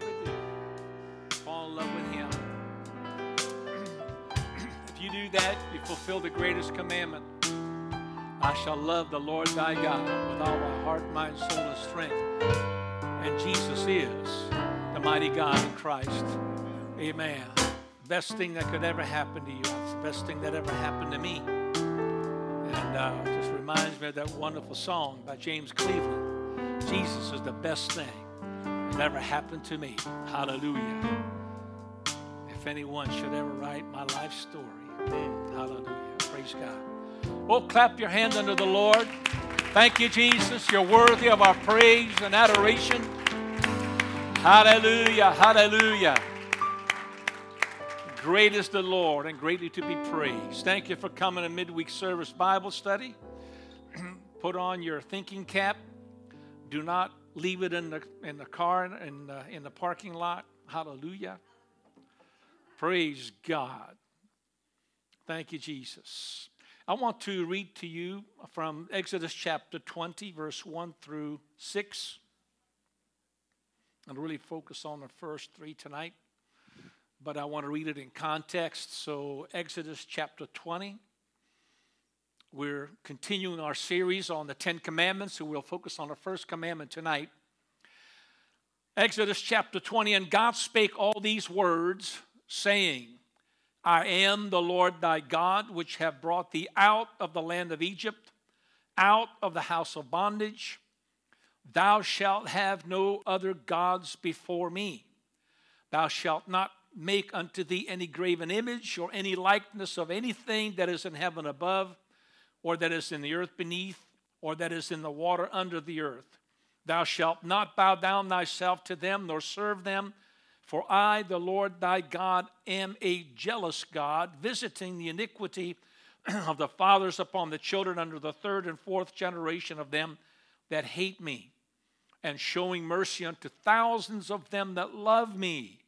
Fall in love with Him. if you do that, you fulfill the greatest commandment. I shall love the Lord thy God with all my heart, mind, soul, and strength. And Jesus is the mighty God in Christ. Amen. Best thing that could ever happen to you. It's the best thing that ever happened to me. And uh, just reminds me of that wonderful song by James Cleveland. Jesus is the best thing that ever happened to me. Hallelujah. If anyone should ever write my life story, hallelujah. Praise God. Oh, clap your hands unto the Lord. Thank you, Jesus. You're worthy of our praise and adoration. Hallelujah. Hallelujah. Great is the Lord and greatly to be praised. Thank you for coming to midweek service Bible study. Put on your thinking cap. Do not leave it in the, in the car in the, in the parking lot. Hallelujah. Praise God. Thank you, Jesus. I want to read to you from Exodus chapter 20, verse 1 through 6, and really focus on the first three tonight. But I want to read it in context. So, Exodus chapter 20. We're continuing our series on the Ten Commandments, so we'll focus on the first commandment tonight. Exodus chapter 20, and God spake all these words, saying, I am the Lord thy God, which have brought thee out of the land of Egypt, out of the house of bondage. Thou shalt have no other gods before me. Thou shalt not make unto thee any graven image or any likeness of anything that is in heaven above, or that is in the earth beneath, or that is in the water under the earth. Thou shalt not bow down thyself to them, nor serve them. For I, the Lord thy God, am a jealous God, visiting the iniquity of the fathers upon the children under the third and fourth generation of them that hate me, and showing mercy unto thousands of them that love me.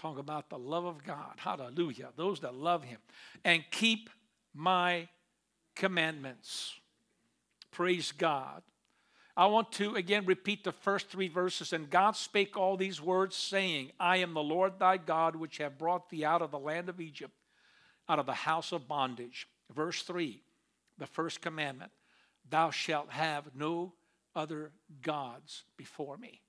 Talk about the love of God. Hallelujah. Those that love him and keep my commandments. Praise God. I want to again repeat the first three verses. And God spake all these words, saying, I am the Lord thy God, which have brought thee out of the land of Egypt, out of the house of bondage. Verse 3, the first commandment Thou shalt have no other gods before me.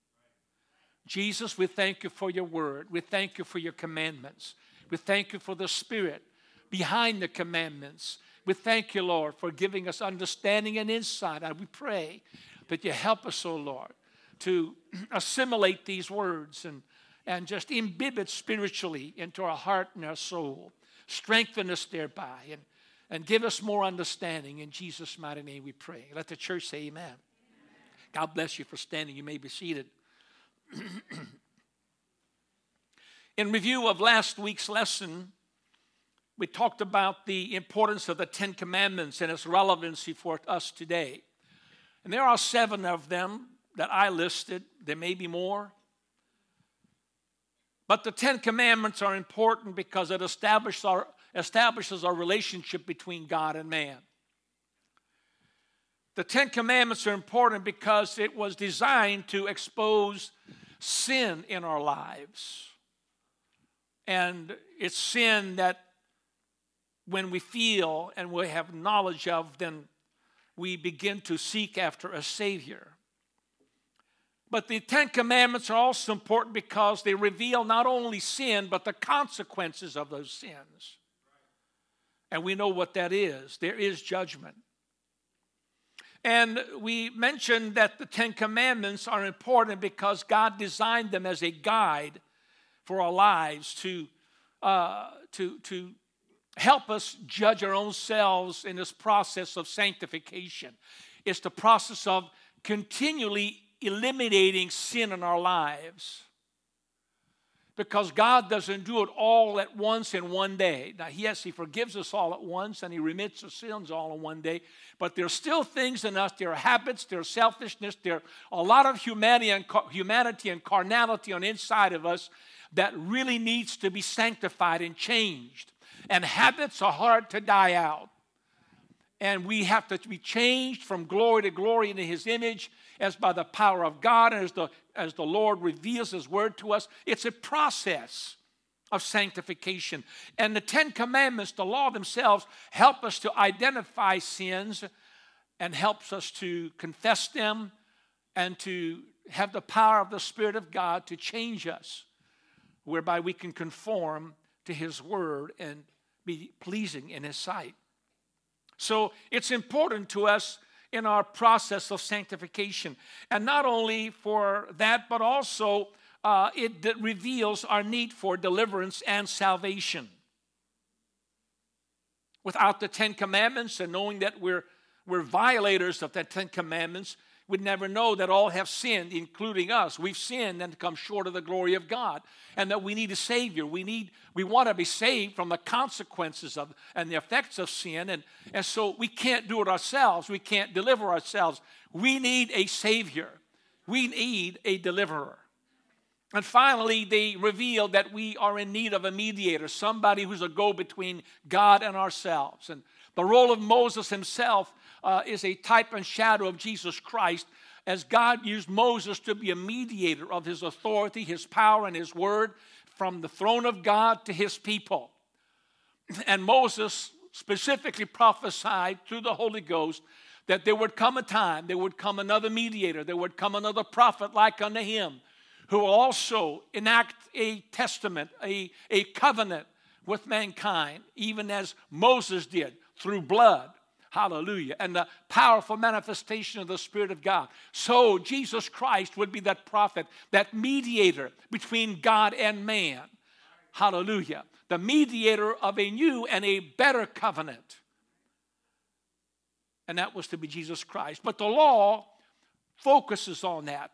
Jesus, we thank you for your word. We thank you for your commandments. We thank you for the Spirit behind the commandments. We thank you, Lord, for giving us understanding and insight. And we pray that you help us, O oh Lord, to assimilate these words and, and just imbibe it spiritually into our heart and our soul. Strengthen us thereby and, and give us more understanding. In Jesus' mighty name we pray. Let the church say amen. amen. God bless you for standing. You may be seated. In review of last week's lesson, we talked about the importance of the Ten Commandments and its relevancy for us today. And there are seven of them that I listed. There may be more. But the Ten Commandments are important because it establishes our, establishes our relationship between God and man. The Ten Commandments are important because it was designed to expose sin in our lives. And it's sin that when we feel and we have knowledge of, then we begin to seek after a Savior. But the Ten Commandments are also important because they reveal not only sin, but the consequences of those sins. And we know what that is there is judgment. And we mentioned that the Ten Commandments are important because God designed them as a guide for our lives to, uh, to, to help us judge our own selves in this process of sanctification. It's the process of continually eliminating sin in our lives. Because God doesn't do it all at once in one day. Now, yes, He forgives us all at once and He remits our sins all in one day. But there's still things in us. There are habits, there's selfishness, there are a lot of humanity and, humanity and carnality on inside of us that really needs to be sanctified and changed and habits are hard to die out. and we have to be changed from glory to glory into his image as by the power of God and as the, as the Lord reveals his word to us. It's a process of sanctification. And the Ten Commandments, the law themselves, help us to identify sins and helps us to confess them and to have the power of the Spirit of God to change us, whereby we can conform to His Word and be pleasing in His sight. So it's important to us in our process of sanctification. And not only for that, but also uh, it reveals our need for deliverance and salvation. Without the Ten Commandments and knowing that we're, we're violators of the Ten Commandments, would never know that all have sinned, including us. We've sinned and come short of the glory of God, and that we need a Savior. We need, we want to be saved from the consequences of and the effects of sin, and, and so we can't do it ourselves. We can't deliver ourselves. We need a Savior. We need a deliverer. And finally, they reveal that we are in need of a mediator, somebody who's a go between God and ourselves. And the role of Moses himself uh, is a type and shadow of Jesus Christ, as God used Moses to be a mediator of his authority, his power, and his word from the throne of God to his people. And Moses specifically prophesied through the Holy Ghost that there would come a time, there would come another mediator, there would come another prophet like unto him, who will also enact a testament, a, a covenant with mankind, even as Moses did through blood. Hallelujah. And the powerful manifestation of the Spirit of God. So Jesus Christ would be that prophet, that mediator between God and man. Hallelujah. The mediator of a new and a better covenant. And that was to be Jesus Christ. But the law focuses on that.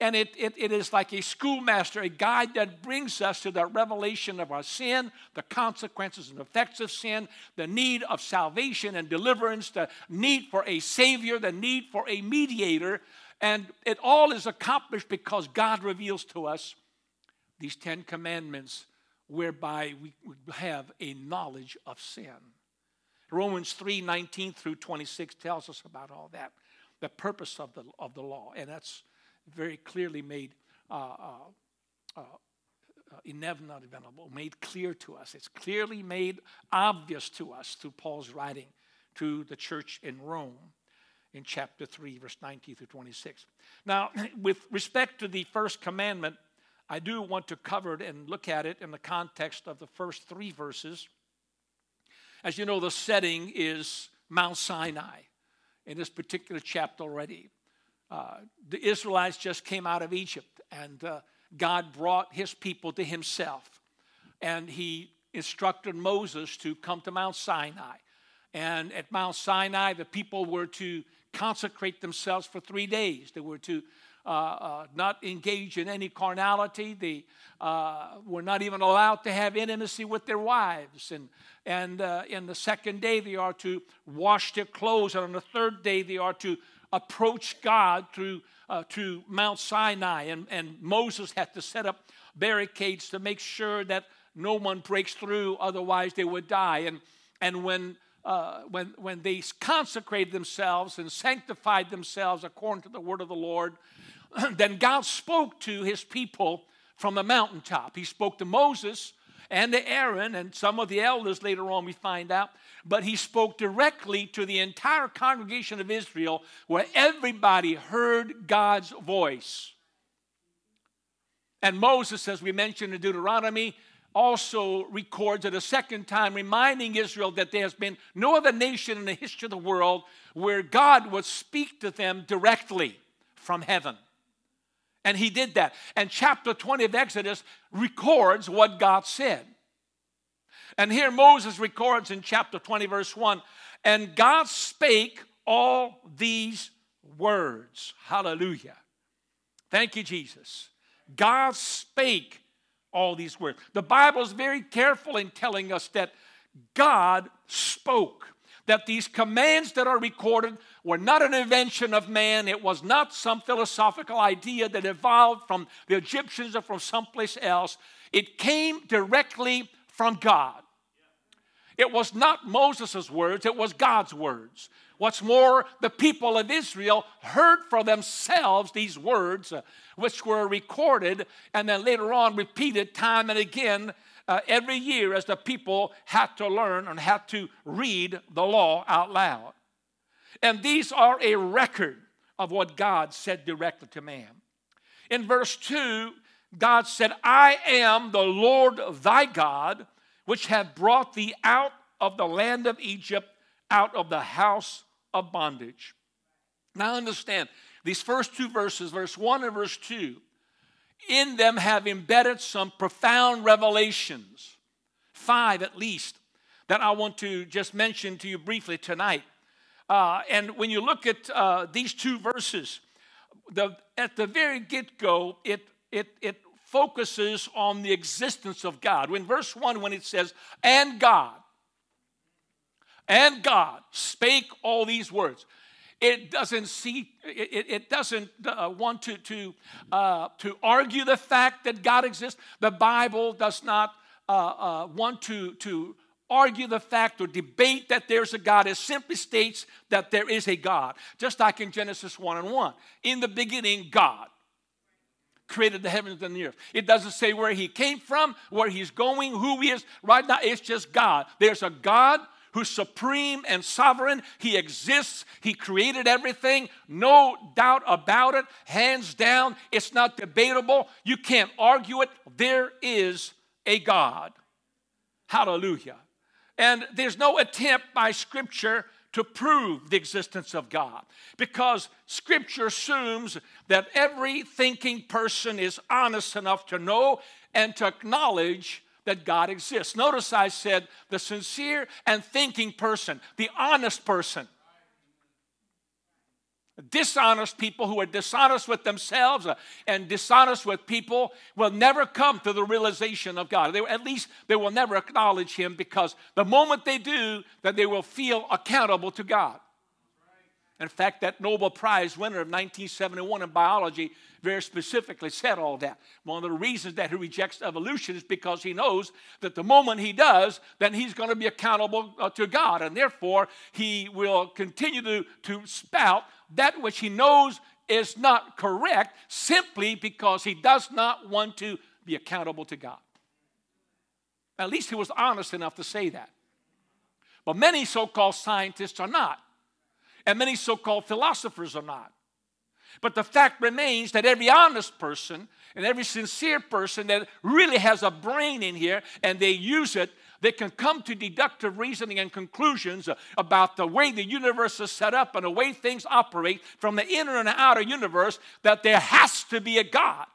And it, it, it is like a schoolmaster, a guide that brings us to the revelation of our sin, the consequences and effects of sin, the need of salvation and deliverance, the need for a Savior, the need for a mediator. And it all is accomplished because God reveals to us these Ten Commandments whereby we have a knowledge of sin. Romans 3 19 through 26 tells us about all that, the purpose of the, of the law. And that's very clearly made uh, uh, uh, uh inevitable, made clear to us. It's clearly made obvious to us through Paul's writing to the church in Rome in chapter 3, verse 19 through 26. Now, with respect to the first commandment, I do want to cover it and look at it in the context of the first three verses. As you know, the setting is Mount Sinai in this particular chapter already. Uh, the Israelites just came out of Egypt, and uh, God brought his people to himself. And he instructed Moses to come to Mount Sinai. And at Mount Sinai, the people were to consecrate themselves for three days. They were to uh, uh, not engage in any carnality. They uh, were not even allowed to have intimacy with their wives. And, and uh, in the second day, they are to wash their clothes. And on the third day, they are to approach God through uh, to Mount Sinai, and, and Moses had to set up barricades to make sure that no one breaks through, otherwise they would die. And, and when, uh, when, when they consecrated themselves and sanctified themselves according to the word of the Lord, then God spoke to his people from the mountaintop. He spoke to Moses and to Aaron and some of the elders later on, we find out. But he spoke directly to the entire congregation of Israel where everybody heard God's voice. And Moses, as we mentioned in Deuteronomy, also records it a second time, reminding Israel that there has been no other nation in the history of the world where God would speak to them directly from heaven. And he did that. And chapter 20 of Exodus records what God said. And here Moses records in chapter 20, verse 1 and God spake all these words. Hallelujah. Thank you, Jesus. God spake all these words. The Bible is very careful in telling us that God spoke that these commands that are recorded were not an invention of man. It was not some philosophical idea that evolved from the Egyptians or from someplace else. It came directly from God. It was not Moses' words, it was God's words. What's more, the people of Israel heard for themselves these words, uh, which were recorded and then later on repeated time and again uh, every year as the people had to learn and had to read the law out loud. And these are a record of what God said directly to man. In verse 2, God said, I am the Lord thy God, which have brought thee out of the land of Egypt, out of the house of bondage. Now understand, these first two verses, verse 1 and verse 2, in them have embedded some profound revelations, five at least, that I want to just mention to you briefly tonight. Uh, and when you look at uh, these two verses, the, at the very get go, it, it, it focuses on the existence of God. When verse 1, when it says, and God, and God spake all these words. It doesn't see, it, it doesn't uh, want to, to, uh, to argue the fact that God exists. The Bible does not uh, uh want to, to argue the fact or debate that there's a God. It simply states that there is a God. Just like in Genesis 1 and 1. In the beginning, God created the heavens and the earth. It doesn't say where he came from, where he's going, who he is. Right now, it's just God. There's a God who's supreme and sovereign. He exists. He created everything. No doubt about it. Hands down. It's not debatable. You can't argue it. There is a God. Hallelujah. And there's no attempt by Scripture to prove the existence of God because Scripture assumes that every thinking person is honest enough to know and to acknowledge that God exists. Notice I said the sincere and thinking person, the honest person. Dishonest people who are dishonest with themselves uh, and dishonest with people will never come to the realization of God. They, at least they will never acknowledge Him because the moment they do, that they will feel accountable to God. In fact, that Nobel Prize winner of 1971 in biology very specifically said all that. One of the reasons that he rejects evolution is because he knows that the moment he does, then he's going to be accountable uh, to God. And therefore, he will continue to, to spout that which he knows is not correct simply because he does not want to be accountable to God. At least he was honest enough to say that. But many so called scientists are not and many so called philosophers are not. But the fact remains that every honest person and every sincere person that really has a brain in here and they use it, they can come to deductive reasoning and conclusions about the way the universe is set up and the way things operate from the inner and outer universe that there has to be a God.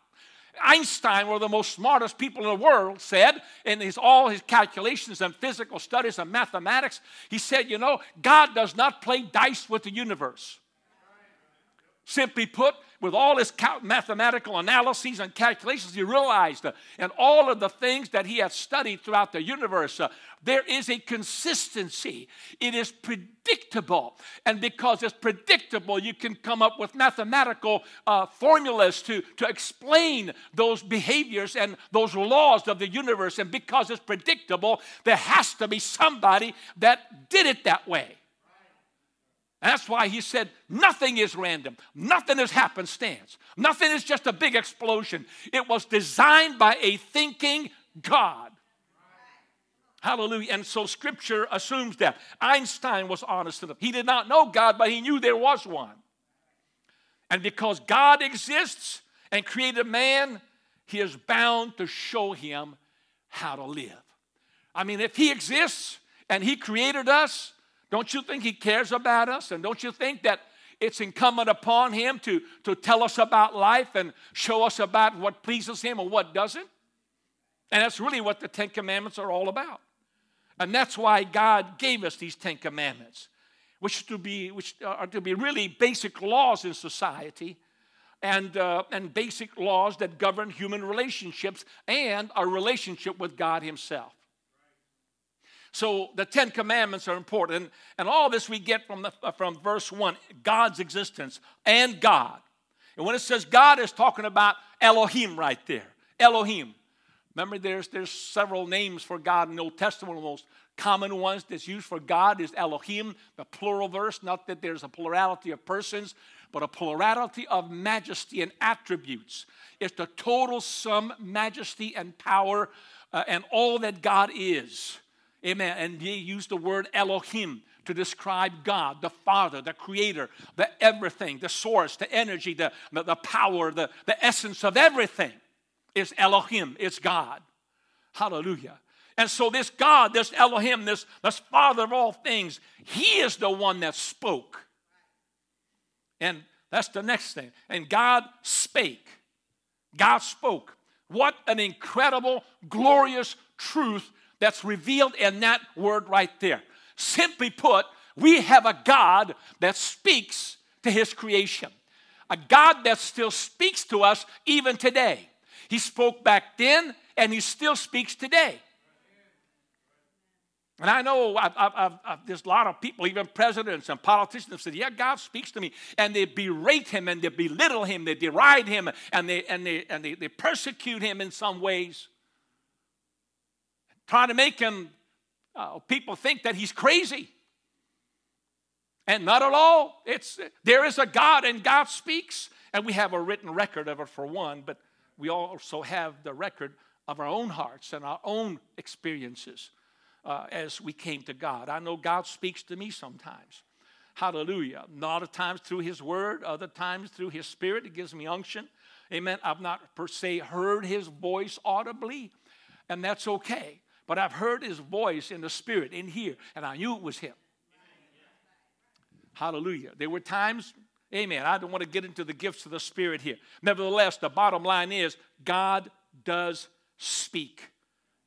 Einstein, one of the most smartest people in the world, said in his, all his calculations and physical studies and mathematics, he said, You know, God does not play dice with the universe. Simply put, with all his mathematical analyses and calculations, he realized, uh, and all of the things that he had studied throughout the universe, uh, there is a consistency. It is predictable. And because it's predictable, you can come up with mathematical uh, formulas to, to explain those behaviors and those laws of the universe. And because it's predictable, there has to be somebody that did it that way. That's why he said nothing is random, nothing is happenstance, nothing is just a big explosion. It was designed by a thinking God. Hallelujah. And so scripture assumes that. Einstein was honest enough. He did not know God, but he knew there was one. And because God exists and created man, he is bound to show him how to live. I mean, if he exists and he created us, don't you think He cares about us? And don't you think that it's incumbent upon Him to, to tell us about life and show us about what pleases Him and what doesn't? And that's really what the Ten Commandments are all about. And that's why God gave us these Ten Commandments, which, to be, which are to be really basic laws in society and, uh, and basic laws that govern human relationships and our relationship with God Himself. So the Ten Commandments are important. And, all this we get from, the, from verse 1 God's existence and God. And when it says God, is talking about Elohim right there. Elohim. Remember, there's, there's several names for God in the Old Testament. The most common ones that's used for God is Elohim, the plural verse, not that there's a plurality of persons, but a plurality of majesty and attributes. It's the total sum, majesty, and power, uh, and all that God is. Amen. And he used the word Elohim to describe God, the Father, the Creator, the everything, the source, the energy, the, the, power, the, the essence of everything is Elohim, it's God. Hallelujah. And so, this God, this Elohim, this, this Father of all things, He is the one that spoke. And that's the next thing. And God spake. God spoke. What an incredible, glorious truth that's revealed in that word right there. Simply put, we have a God that speaks to His creation, a God that still speaks to us even today. He spoke back then, and He still speaks today. And I know I've, I've, I've, there's a lot of people, even presidents and politicians, have said, Yeah, God speaks to me. And they berate him and they belittle him, they deride him, and they, and they, and they, they persecute him in some ways, trying to make him, uh, people think that he's crazy. And not at all. It's, there is a God, and God speaks. And we have a written record of it for one, but we also have the record of our own hearts and our own experiences uh, as we came to God. I know God speaks to me sometimes. Hallelujah. Not at times through His Word, other times through His Spirit. It gives me unction. Amen. I've not per se heard His voice audibly, and that's okay. But I've heard His voice in the Spirit, in here, and I knew it was Him. Hallelujah. There were times, amen. I don't want to get into the gifts of the Spirit here. Nevertheless, the bottom line is God does speak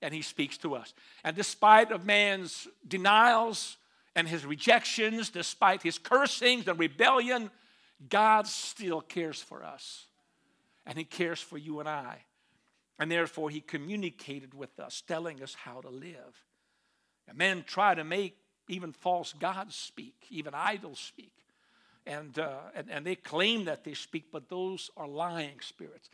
and he speaks to us. And despite of man's denials and his rejections, despite his cursings and rebellion, God still cares for us. And he cares for you and I. And therefore, he communicated with us, telling us how to live. And men try to make even false gods speak, even idols speak. And, uh, and, and they claim that they speak, but those are lying spirits.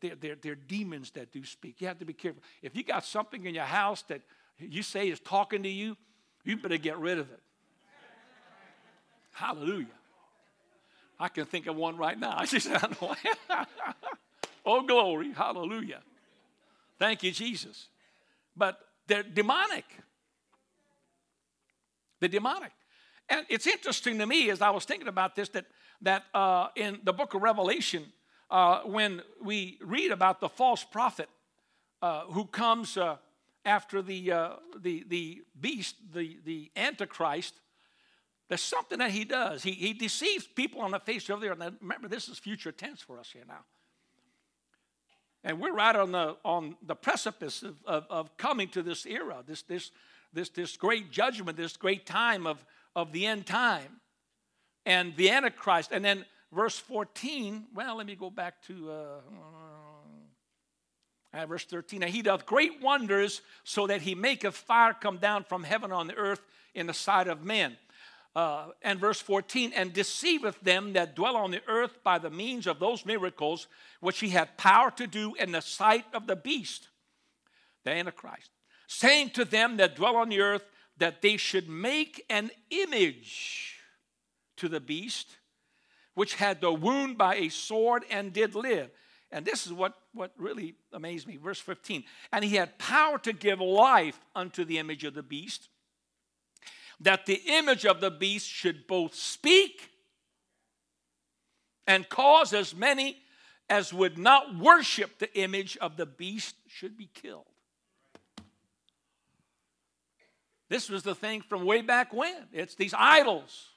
They're, they're, they're demons that do speak. You have to be careful. If you got something in your house that you say is talking to you, you better get rid of it. Hallelujah. I can think of one right now. I just oh glory, hallelujah. Thank you, Jesus. But they're demonic. They're demonic. And it's interesting to me as I was thinking about this that, that uh, in the book of Revelation, uh, when we read about the false prophet uh, who comes uh, after the, uh, the, the beast, the, the Antichrist, there's something that he does. He, he deceives people on the face of the earth. And remember, this is future tense for us here now. And we're right on the, on the precipice of, of, of coming to this era, this, this, this, this great judgment, this great time of, of the end time. And the Antichrist. And then verse 14, well, let me go back to uh, uh, verse 13. And he doth great wonders, so that he maketh fire come down from heaven on the earth in the sight of men. Uh, and verse 14, and deceiveth them that dwell on the earth by the means of those miracles which he had power to do in the sight of the beast, the Antichrist, saying to them that dwell on the earth that they should make an image to the beast which had the wound by a sword and did live. And this is what, what really amazed me. Verse 15. And he had power to give life unto the image of the beast, that the image of the beast should both speak and cause as many as would not worship the image of the beast should be killed. This was the thing from way back when. It's these idols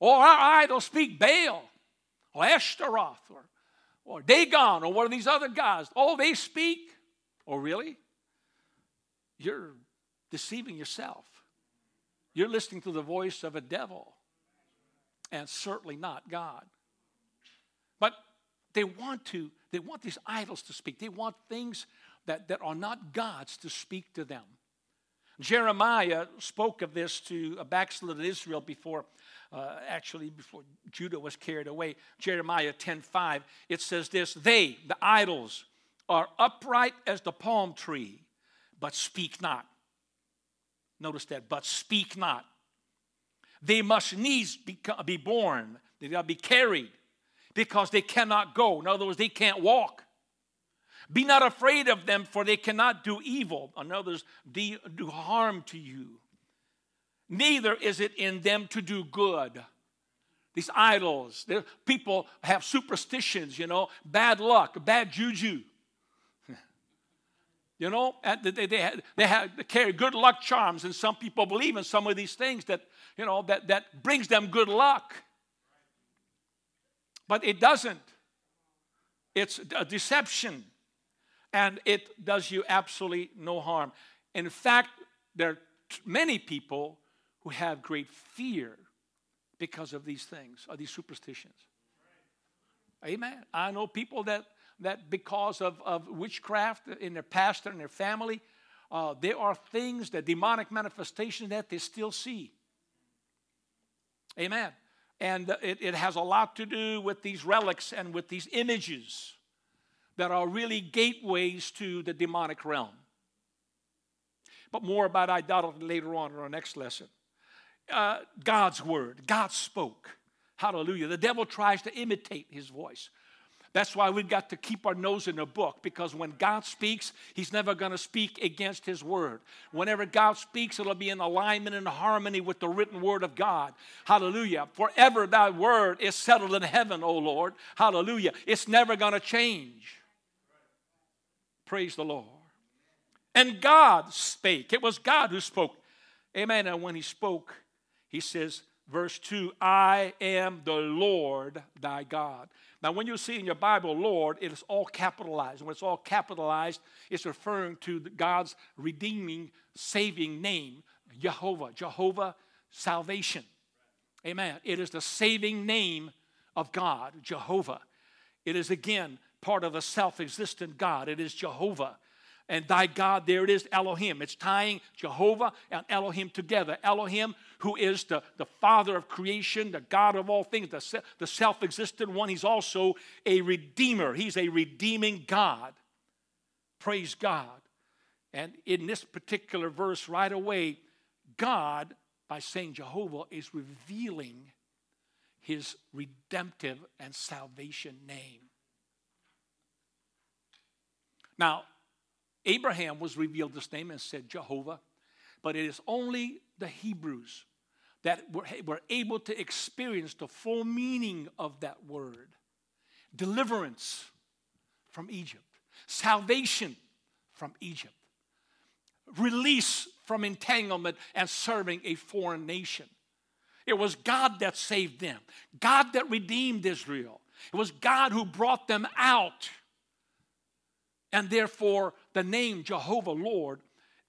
or our idols speak Baal or Ashtaroth or, or Dagon or one of these other gods. Oh, they speak. Oh, really? You're deceiving yourself. You're listening to the voice of a devil and certainly not God. But they want to, they want these idols to speak. They want things that, that are not God's to speak to them. Jeremiah spoke of this to a backslidden Israel before uh, actually before Judah was carried away, Jeremiah 10:5, it says this: They, the idols, are upright as the palm tree, but speak not. Notice that, but speak not. They must needs be, be born, they got to be carried because they cannot go. In other words, they can't walk. Be not afraid of them, for they cannot do evil. In others, do harm to you. Neither is it in them to do good. These idols, people have superstitions, you know, bad luck, bad juju. You know, they, they, they, have, they carry good luck charms, and some people believe in some of these things that, you know, that, that brings them good luck. But it doesn't. It's a deception, and it does you absolutely no harm. In fact, there are many people who have great fear because of these things, of these superstitions. Amen. I know people that that because of, of witchcraft in their pastor and their family, uh, there are things, that demonic manifestation that they still see. Amen. And it, it has a lot to do with these relics and with these images that are really gateways to the demonic realm. But more about idolatry later on in our next lesson. Uh, God's word, God spoke. Hallelujah. The devil tries to imitate his voice. That's why we've got to keep our nose in the book because when God speaks, He's never going to speak against His word. Whenever God speaks, it'll be in alignment and harmony with the written word of God. Hallelujah. Forever thy word is settled in heaven, O Lord. Hallelujah. It's never going to change. Praise the Lord. And God spake. It was God who spoke. Amen. And when He spoke, He says, verse 2 I am the Lord thy God. Now, when you see in your Bible, Lord, it is all capitalized. When it's all capitalized, it's referring to God's redeeming, saving name, Jehovah, Jehovah salvation. Amen. It is the saving name of God, Jehovah. It is again part of the self existent God. It is Jehovah and thy God, there it is, Elohim. It's tying Jehovah and Elohim together. Elohim, who is the, the father of creation, the God of all things, the, the self existent one. He's also a redeemer, he's a redeeming God. Praise God. And in this particular verse, right away, God, by saying Jehovah, is revealing his redemptive and salvation name. Now, Abraham was revealed this name and said Jehovah, but it is only the Hebrews that were, were able to experience the full meaning of that word deliverance from Egypt, salvation from Egypt, release from entanglement and serving a foreign nation. It was God that saved them, God that redeemed Israel. It was God who brought them out. And therefore, the name Jehovah Lord,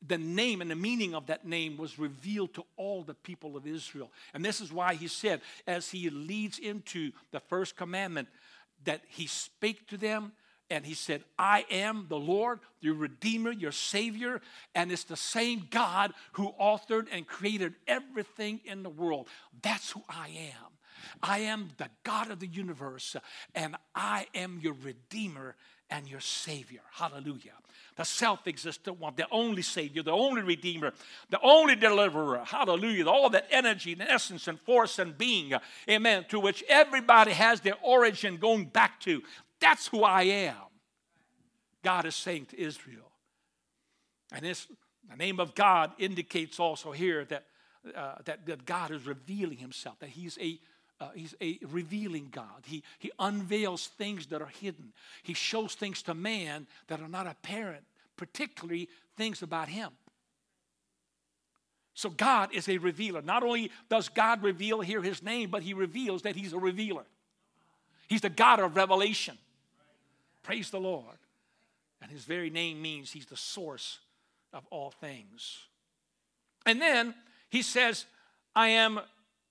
the name and the meaning of that name was revealed to all the people of Israel. And this is why he said, as he leads into the first commandment, that he spake to them and he said, I am the Lord, your Redeemer, your Savior, and it's the same God who authored and created everything in the world. That's who I am. I am the God of the universe, and I am your Redeemer and your Savior. Hallelujah. The self existent one, the only Savior, the only Redeemer, the only Deliverer. Hallelujah. All that energy and essence and force and being, amen, to which everybody has their origin going back to. That's who I am. God is saying to Israel. And this, the name of God indicates also here that, uh, that, that God is revealing Himself, that He's a uh, he's a revealing God. He, he unveils things that are hidden. He shows things to man that are not apparent, particularly things about him. So God is a revealer. Not only does God reveal here his name, but he reveals that he's a revealer. He's the God of revelation. Praise the Lord. And his very name means he's the source of all things. And then he says, I am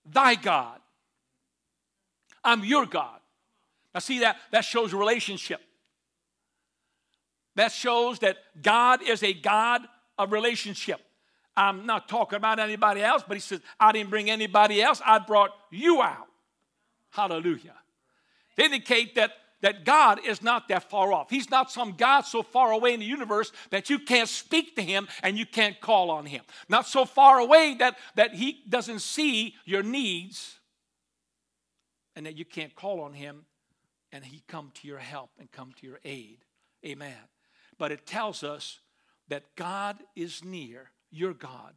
thy God. I'm your God. Now, see that? That shows relationship. That shows that God is a God of relationship. I'm not talking about anybody else, but he says, I didn't bring anybody else, I brought you out. Hallelujah. To indicate that, that God is not that far off. He's not some God so far away in the universe that you can't speak to Him and you can't call on Him. Not so far away that, that He doesn't see your needs and that you can't call on Him and He come to your help and come to your aid. Amen. But it tells us that God is near, your God.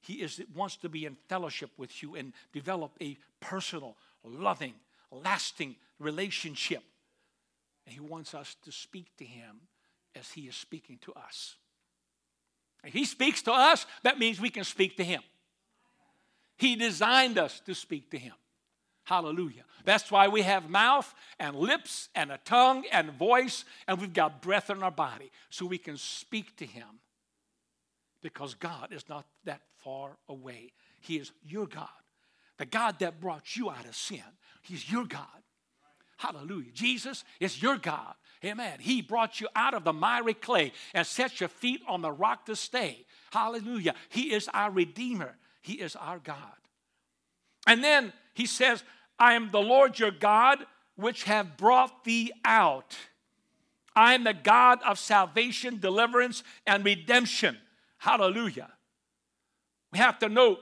He is, wants to be in fellowship with you and develop a personal, loving, lasting relationship. And He wants us to speak to Him as He is speaking to us. If He speaks to us, that means we can speak to Him. He designed us to speak to Him. Hallelujah. That's why we have mouth and lips and a tongue and voice, and we've got breath in our body so we can speak to Him because God is not that far away. He is your God. The God that brought you out of sin, He's your God. Hallelujah. Jesus is your God. Amen. He brought you out of the miry clay and set your feet on the rock to stay. Hallelujah. He is our Redeemer, He is our God. And then He says, I am the Lord your God, which have brought thee out. I am the God of salvation, deliverance, and redemption. Hallelujah. We have to note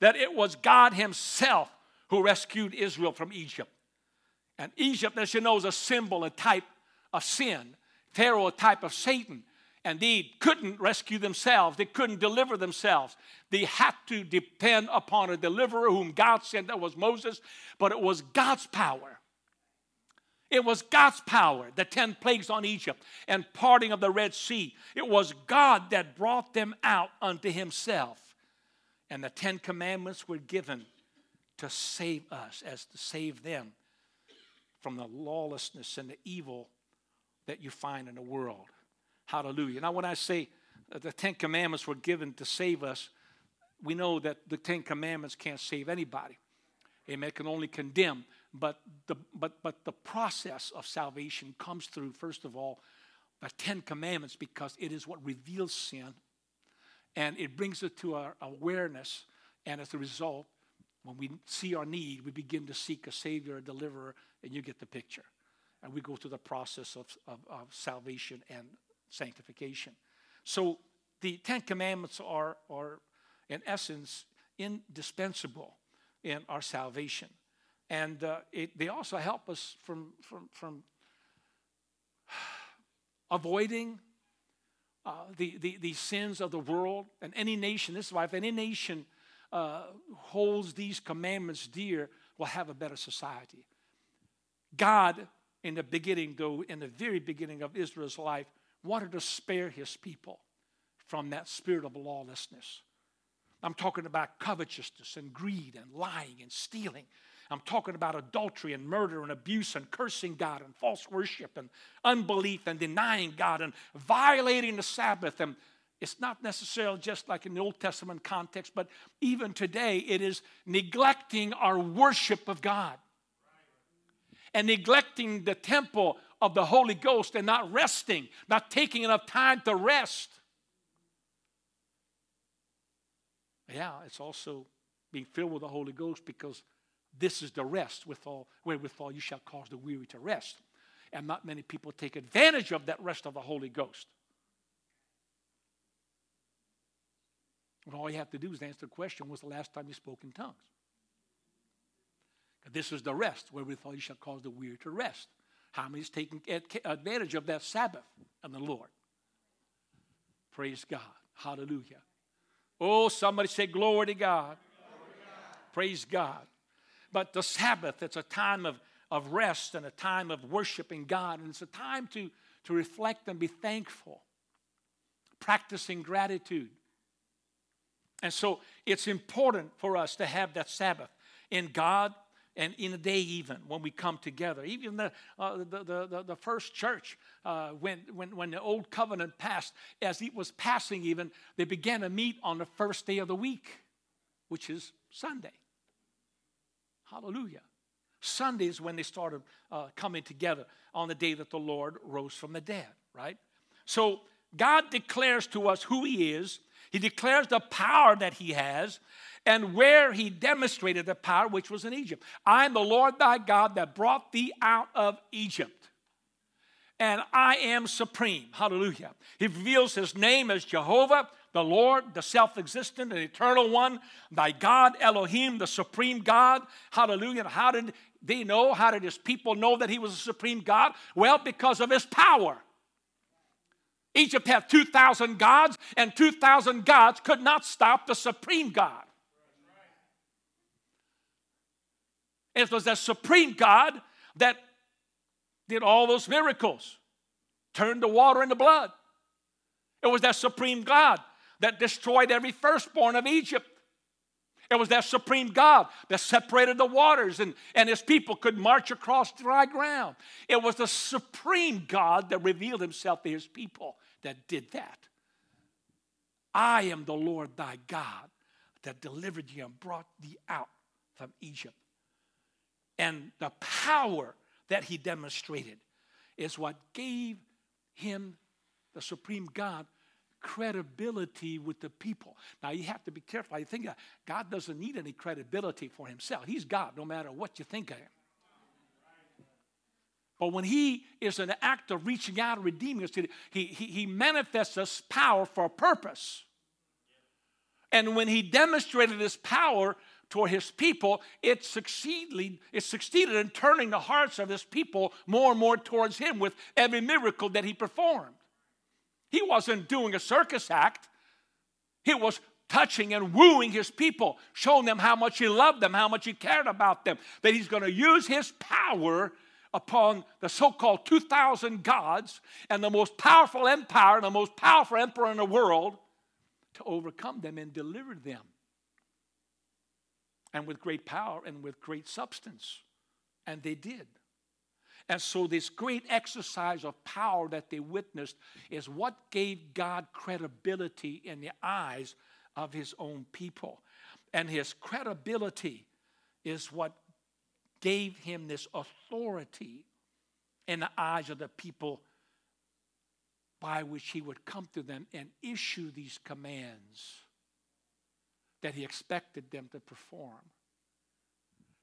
that it was God Himself who rescued Israel from Egypt. And Egypt, as you know, is a symbol, a type of sin. Pharaoh, a type of Satan. And they couldn't rescue themselves. They couldn't deliver themselves. They had to depend upon a deliverer whom God sent. That was Moses. But it was God's power. It was God's power, the 10 plagues on Egypt and parting of the Red Sea. It was God that brought them out unto Himself. And the Ten Commandments were given to save us, as to save them from the lawlessness and the evil that you find in the world. Hallelujah. Now, when I say uh, the Ten Commandments were given to save us, we know that the Ten Commandments can't save anybody. Amen. It can only condemn. But the, but, but the process of salvation comes through, first of all, the Ten Commandments because it is what reveals sin and it brings it to our awareness. And as a result, when we see our need, we begin to seek a Savior, a deliverer, and you get the picture. And we go through the process of, of, of salvation and sanctification. So the Ten Commandments are, are, in essence, indispensable in our salvation. And uh, it, they also help us from, from, from avoiding uh, the, the, the sins of the world and any nation. This is why if any nation uh, holds these commandments dear, will have a better society. God, in the beginning, though, in the very beginning of Israel's life, wanted to spare his people from that spirit of lawlessness. I'm talking about covetousness and greed and lying and stealing. I'm talking about adultery and murder and abuse and cursing God and false worship and unbelief and denying God and violating the Sabbath. And it's not necessarily just like in the Old Testament context, but even today it is neglecting our worship of God and neglecting the temple of the Holy Ghost and not resting, not taking enough time to rest. Yeah, it's also being filled with the Holy Ghost because this is the rest withal, wherewithal you shall cause the weary to rest. And not many people take advantage of that rest of the Holy Ghost. And all you have to do is answer the question was the last time you spoke in tongues? This is the rest, wherewithal you shall cause the weary to rest. How many is taking advantage of that Sabbath of the Lord? Praise God. Hallelujah. Oh, somebody say, Glory to God. Glory to God. Praise God. But the Sabbath, it's a time of, of rest and a time of worshiping God, and it's a time to, to reflect and be thankful, practicing gratitude. And so it's important for us to have that Sabbath in God and in a day even when we come together. Even the, uh, the, the, the, first church uh, when, when, when the old covenant passed as it was passing even they began to meet on the first day of the week which is sunday. Hallelujah. Sunday is when they started uh, coming together on the day that the lord rose from the dead right? So god declares to us who he is he declares the power that he has and where he demonstrated the power which was in Egypt. I am the Lord thy God that brought thee out of Egypt. and I am supreme. Hallelujah. He reveals his name as Jehovah, the Lord, the self existent and eternal one, thy God, Elohim, the supreme God. Hallelujah. How did they know? How did his people know that he was a supreme God? Well, because of his power. Egypt had 2,000 gods, and 2,000 gods could not stop the supreme God. It was that supreme God that did all those miracles, turned the water into blood. It was that supreme God that destroyed every firstborn of Egypt. It was that supreme God that separated the waters and, and his people could march across dry ground. It was the supreme God that revealed himself to his people that did that. I am the Lord thy God that delivered you and brought thee out from Egypt. And the power that he demonstrated is what gave him, the supreme God, credibility with the people. Now you have to be careful. You think uh, God doesn't need any credibility for himself. He's God no matter what you think of him. But when he is an act of reaching out and redeeming us, he, he, he manifests us power for a purpose. And when he demonstrated his power toward his people, it succeeded, it succeeded in turning the hearts of his people more and more towards him with every miracle that he performed. He wasn't doing a circus act, he was touching and wooing his people, showing them how much he loved them, how much he cared about them, that he's going to use his power upon the so called 2,000 gods and the most powerful empire and the most powerful emperor in the world to overcome them and deliver them and with great power and with great substance. And they did. And so, this great exercise of power that they witnessed is what gave God credibility in the eyes of his own people. And his credibility is what gave him this authority in the eyes of the people by which he would come to them and issue these commands that he expected them to perform.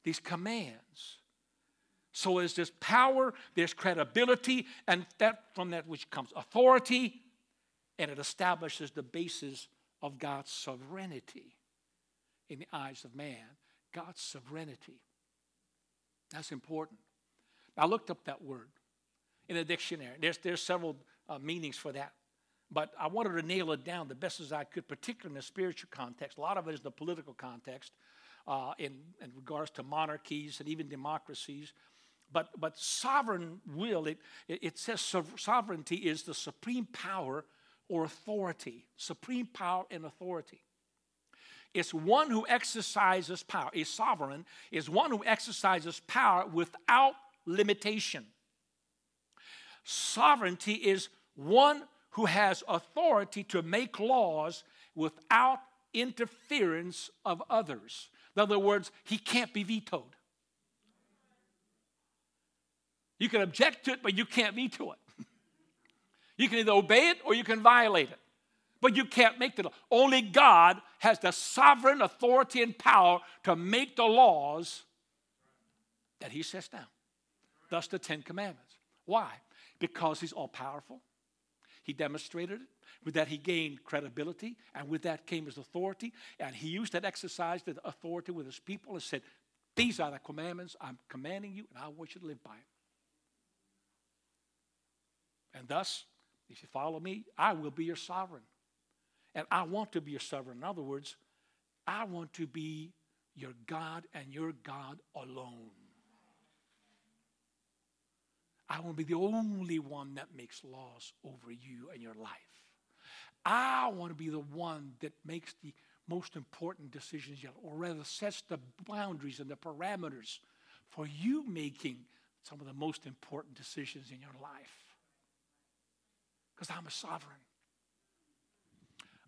These commands. So is this power, there's credibility, and that from that which comes authority, and it establishes the basis of God's sovereignty in the eyes of man. God's sovereignty. That's important. I looked up that word in a dictionary. There's, there's several uh, meanings for that. But I wanted to nail it down the best as I could, particularly in the spiritual context. A lot of it is the political context uh, in, in regards to monarchies and even democracies. But, but sovereign will, it, it says sovereignty is the supreme power or authority, supreme power and authority. It's one who exercises power. A sovereign is one who exercises power without limitation. Sovereignty is one who has authority to make laws without interference of others. In other words, he can't be vetoed. You can object to it, but you can't veto it. you can either obey it or you can violate it. But you can't make the law. Only God has the sovereign authority and power to make the laws that He sets down. Thus, the Ten Commandments. Why? Because He's all powerful, he demonstrated it. With that, he gained credibility, and with that came his authority. And he used that exercise, the authority with his people, and said, These are the commandments I'm commanding you, and I want you to live by it. And thus, if you follow me, I will be your sovereign. And I want to be your sovereign. In other words, I want to be your God and your God alone. I want to be the only one that makes laws over you and your life. I want to be the one that makes the most important decisions yet, or rather sets the boundaries and the parameters for you making some of the most important decisions in your life. Because I'm a sovereign.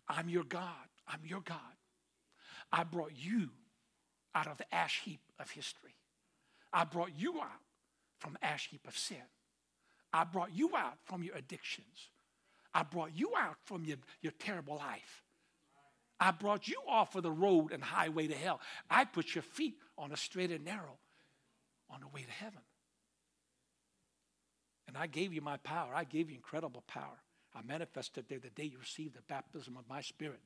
I'm your God. I'm your God. I brought you out of the ash heap of history. I brought you out from ash heap of sin. I brought you out from your addictions. I brought you out from your, your terrible life. I brought you off of the road and highway to hell. I put your feet on a straight and narrow on the way to heaven. And I gave you my power. I gave you incredible power. I manifested there the day you received the baptism of my spirit.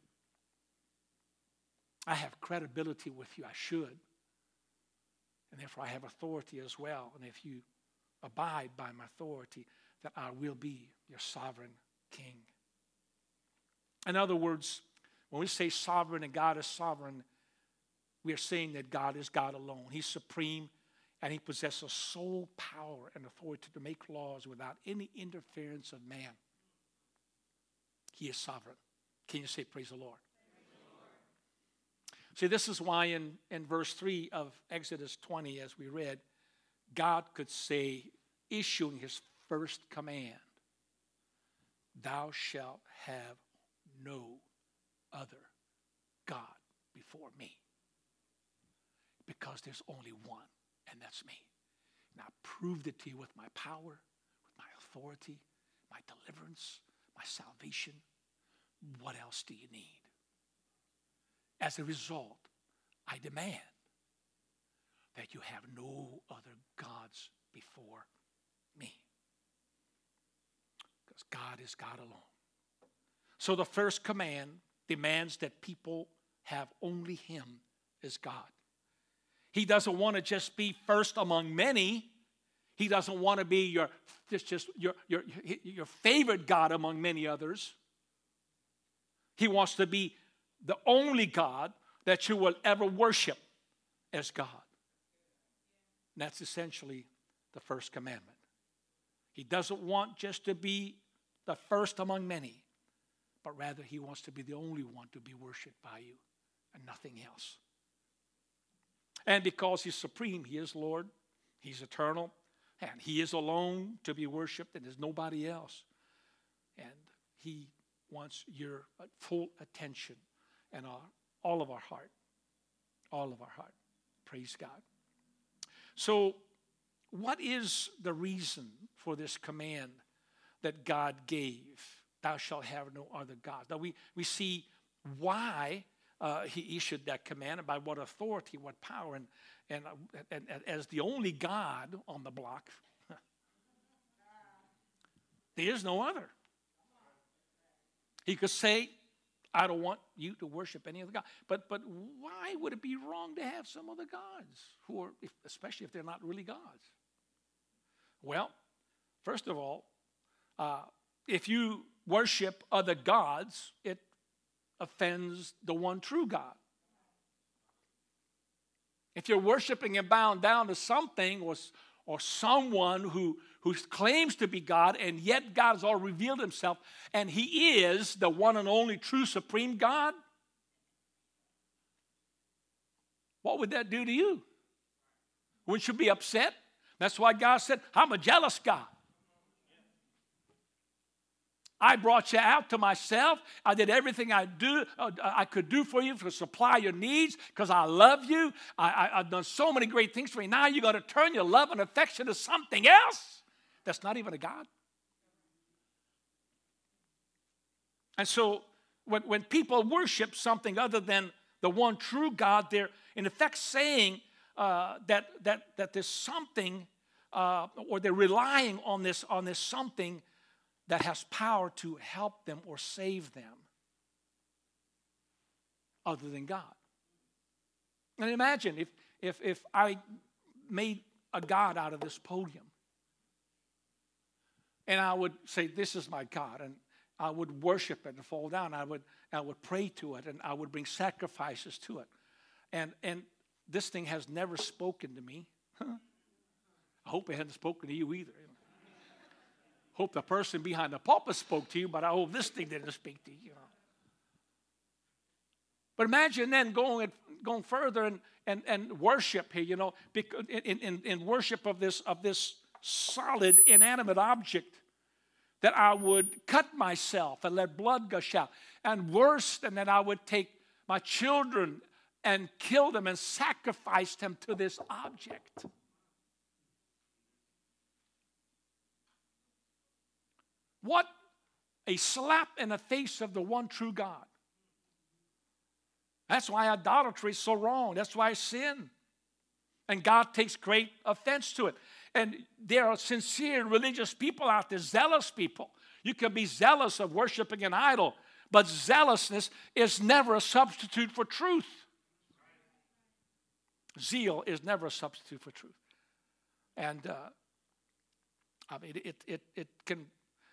I have credibility with you. I should. And therefore, I have authority as well. And if you abide by my authority, then I will be your sovereign king. In other words, when we say sovereign and God is sovereign, we are saying that God is God alone. He's supreme and he possesses sole power and authority to make laws without any interference of man. He is sovereign. Can you say, Praise the Lord? See, this is why in, in verse 3 of Exodus 20, as we read, God could say, issuing his first command, Thou shalt have no other God before me. Because there's only one, and that's me. And I proved it to you with my power, with my authority, my deliverance, my salvation. What else do you need? As a result, I demand that you have no other gods before me. Because God is God alone. So the first command demands that people have only Him as God. He doesn't want to just be first among many. He doesn't want to be your just, just your, your, your favorite God among many others. He wants to be the only God that you will ever worship as God. And that's essentially the first commandment. He doesn't want just to be the first among many but rather he wants to be the only one to be worshiped by you and nothing else. And because he's supreme, he is Lord, he's eternal, and he is alone to be worshiped, and there's nobody else. And he wants your uh, full attention and our, all of our heart. All of our heart. Praise God. So, what is the reason for this command that God gave? thou shalt have no other God. Now we, we see why uh, he issued that command and by what authority, what power, and, and, uh, and, and as the only God on the block, there is no other. He could say, I don't want you to worship any other God. But, but why would it be wrong to have some other gods, who are, if, especially if they're not really gods? Well, first of all, uh, if you worship other gods, it offends the one true God. If you're worshiping and bound down to something or, or someone who, who claims to be God, and yet God has all revealed himself, and he is the one and only true supreme God, what would that do to you? Wouldn't you be upset? That's why God said, I'm a jealous God. I brought you out to myself. I did everything I do uh, I could do for you to supply your needs because I love you. I, have done so many great things for you. Now you're going to turn your love and affection to something else that's not even a God. And so when, when people worship something other than the one true God, they're in effect saying uh, that, that, that there's something, uh, or they're relying on this, on this something that has power to help them or save them other than God. And imagine if, if, if I made a God out of this podium and I would say, This is my God, and I would worship it and fall down. I would, I would pray to it and I would bring sacrifices to it. And, and this thing has never spoken to me. I hope it hasn't spoken to you either. Hope the person behind the pulpit spoke to you, but I hope this thing didn't speak to you. But imagine then going, going further and, and, and worship here, you know, in, in, in worship of this, of this solid, inanimate object, that I would cut myself and let blood gush out. And worse than that, I would take my children and kill them and sacrifice them to this object. What a slap in the face of the one true God. That's why idolatry is so wrong. That's why sin. And God takes great offense to it. And there are sincere religious people out there, zealous people. You can be zealous of worshiping an idol, but zealousness is never a substitute for truth. Zeal is never a substitute for truth. And uh, I mean, it, it, it can,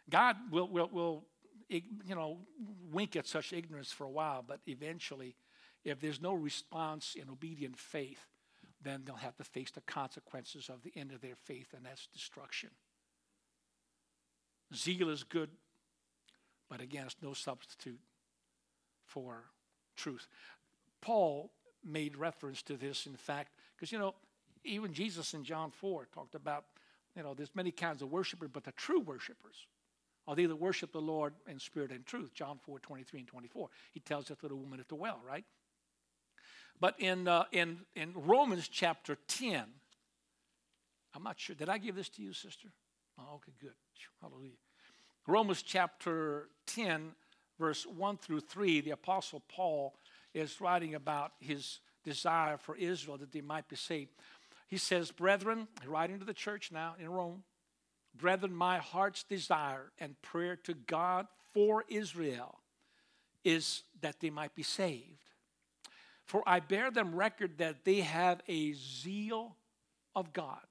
God will, will, will, you know, wink at such ignorance for a while, but eventually, if there's no response in obedient faith, then they'll have to face the consequences of the end of their faith, and that's destruction. Zeal is good, but again, it's no substitute for truth. Paul made reference to this, in fact, because, you know, even Jesus in John 4 talked about, you know, there's many kinds of worshipers, but the true worshipers are they that worship the Lord in spirit and truth. John 4 23 and 24. He tells that to the woman at the well, right? But in, uh, in, in Romans chapter 10, I'm not sure. Did I give this to you, sister? Oh, okay, good. Hallelujah. Romans chapter 10, verse 1 through 3, the Apostle Paul is writing about his desire for Israel that they might be saved. He says, Brethren, writing to the church now in Rome, Brethren, my heart's desire and prayer to God for Israel is that they might be saved. For I bear them record that they have a zeal of God,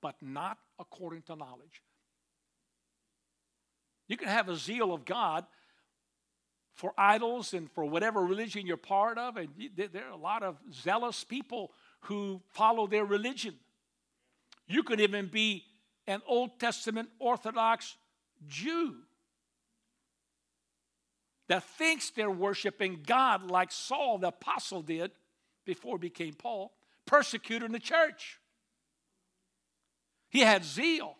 but not according to knowledge. You can have a zeal of God for idols and for whatever religion you're part of, and there are a lot of zealous people who follow their religion. You could even be an Old Testament Orthodox Jew that thinks they're worshiping God like Saul the apostle did before he became Paul, persecutor in the church. He had zeal,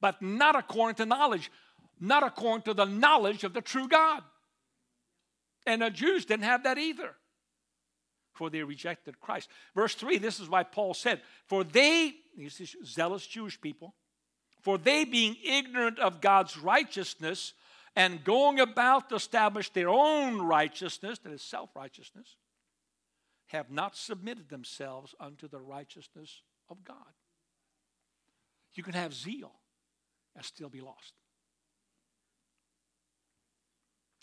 but not according to knowledge, not according to the knowledge of the true God. And the Jews didn't have that either, for they rejected Christ. Verse 3, this is why Paul said, For they, these zealous Jewish people, for they being ignorant of God's righteousness and going about to establish their own righteousness, that is self righteousness, have not submitted themselves unto the righteousness of God. You can have zeal and still be lost.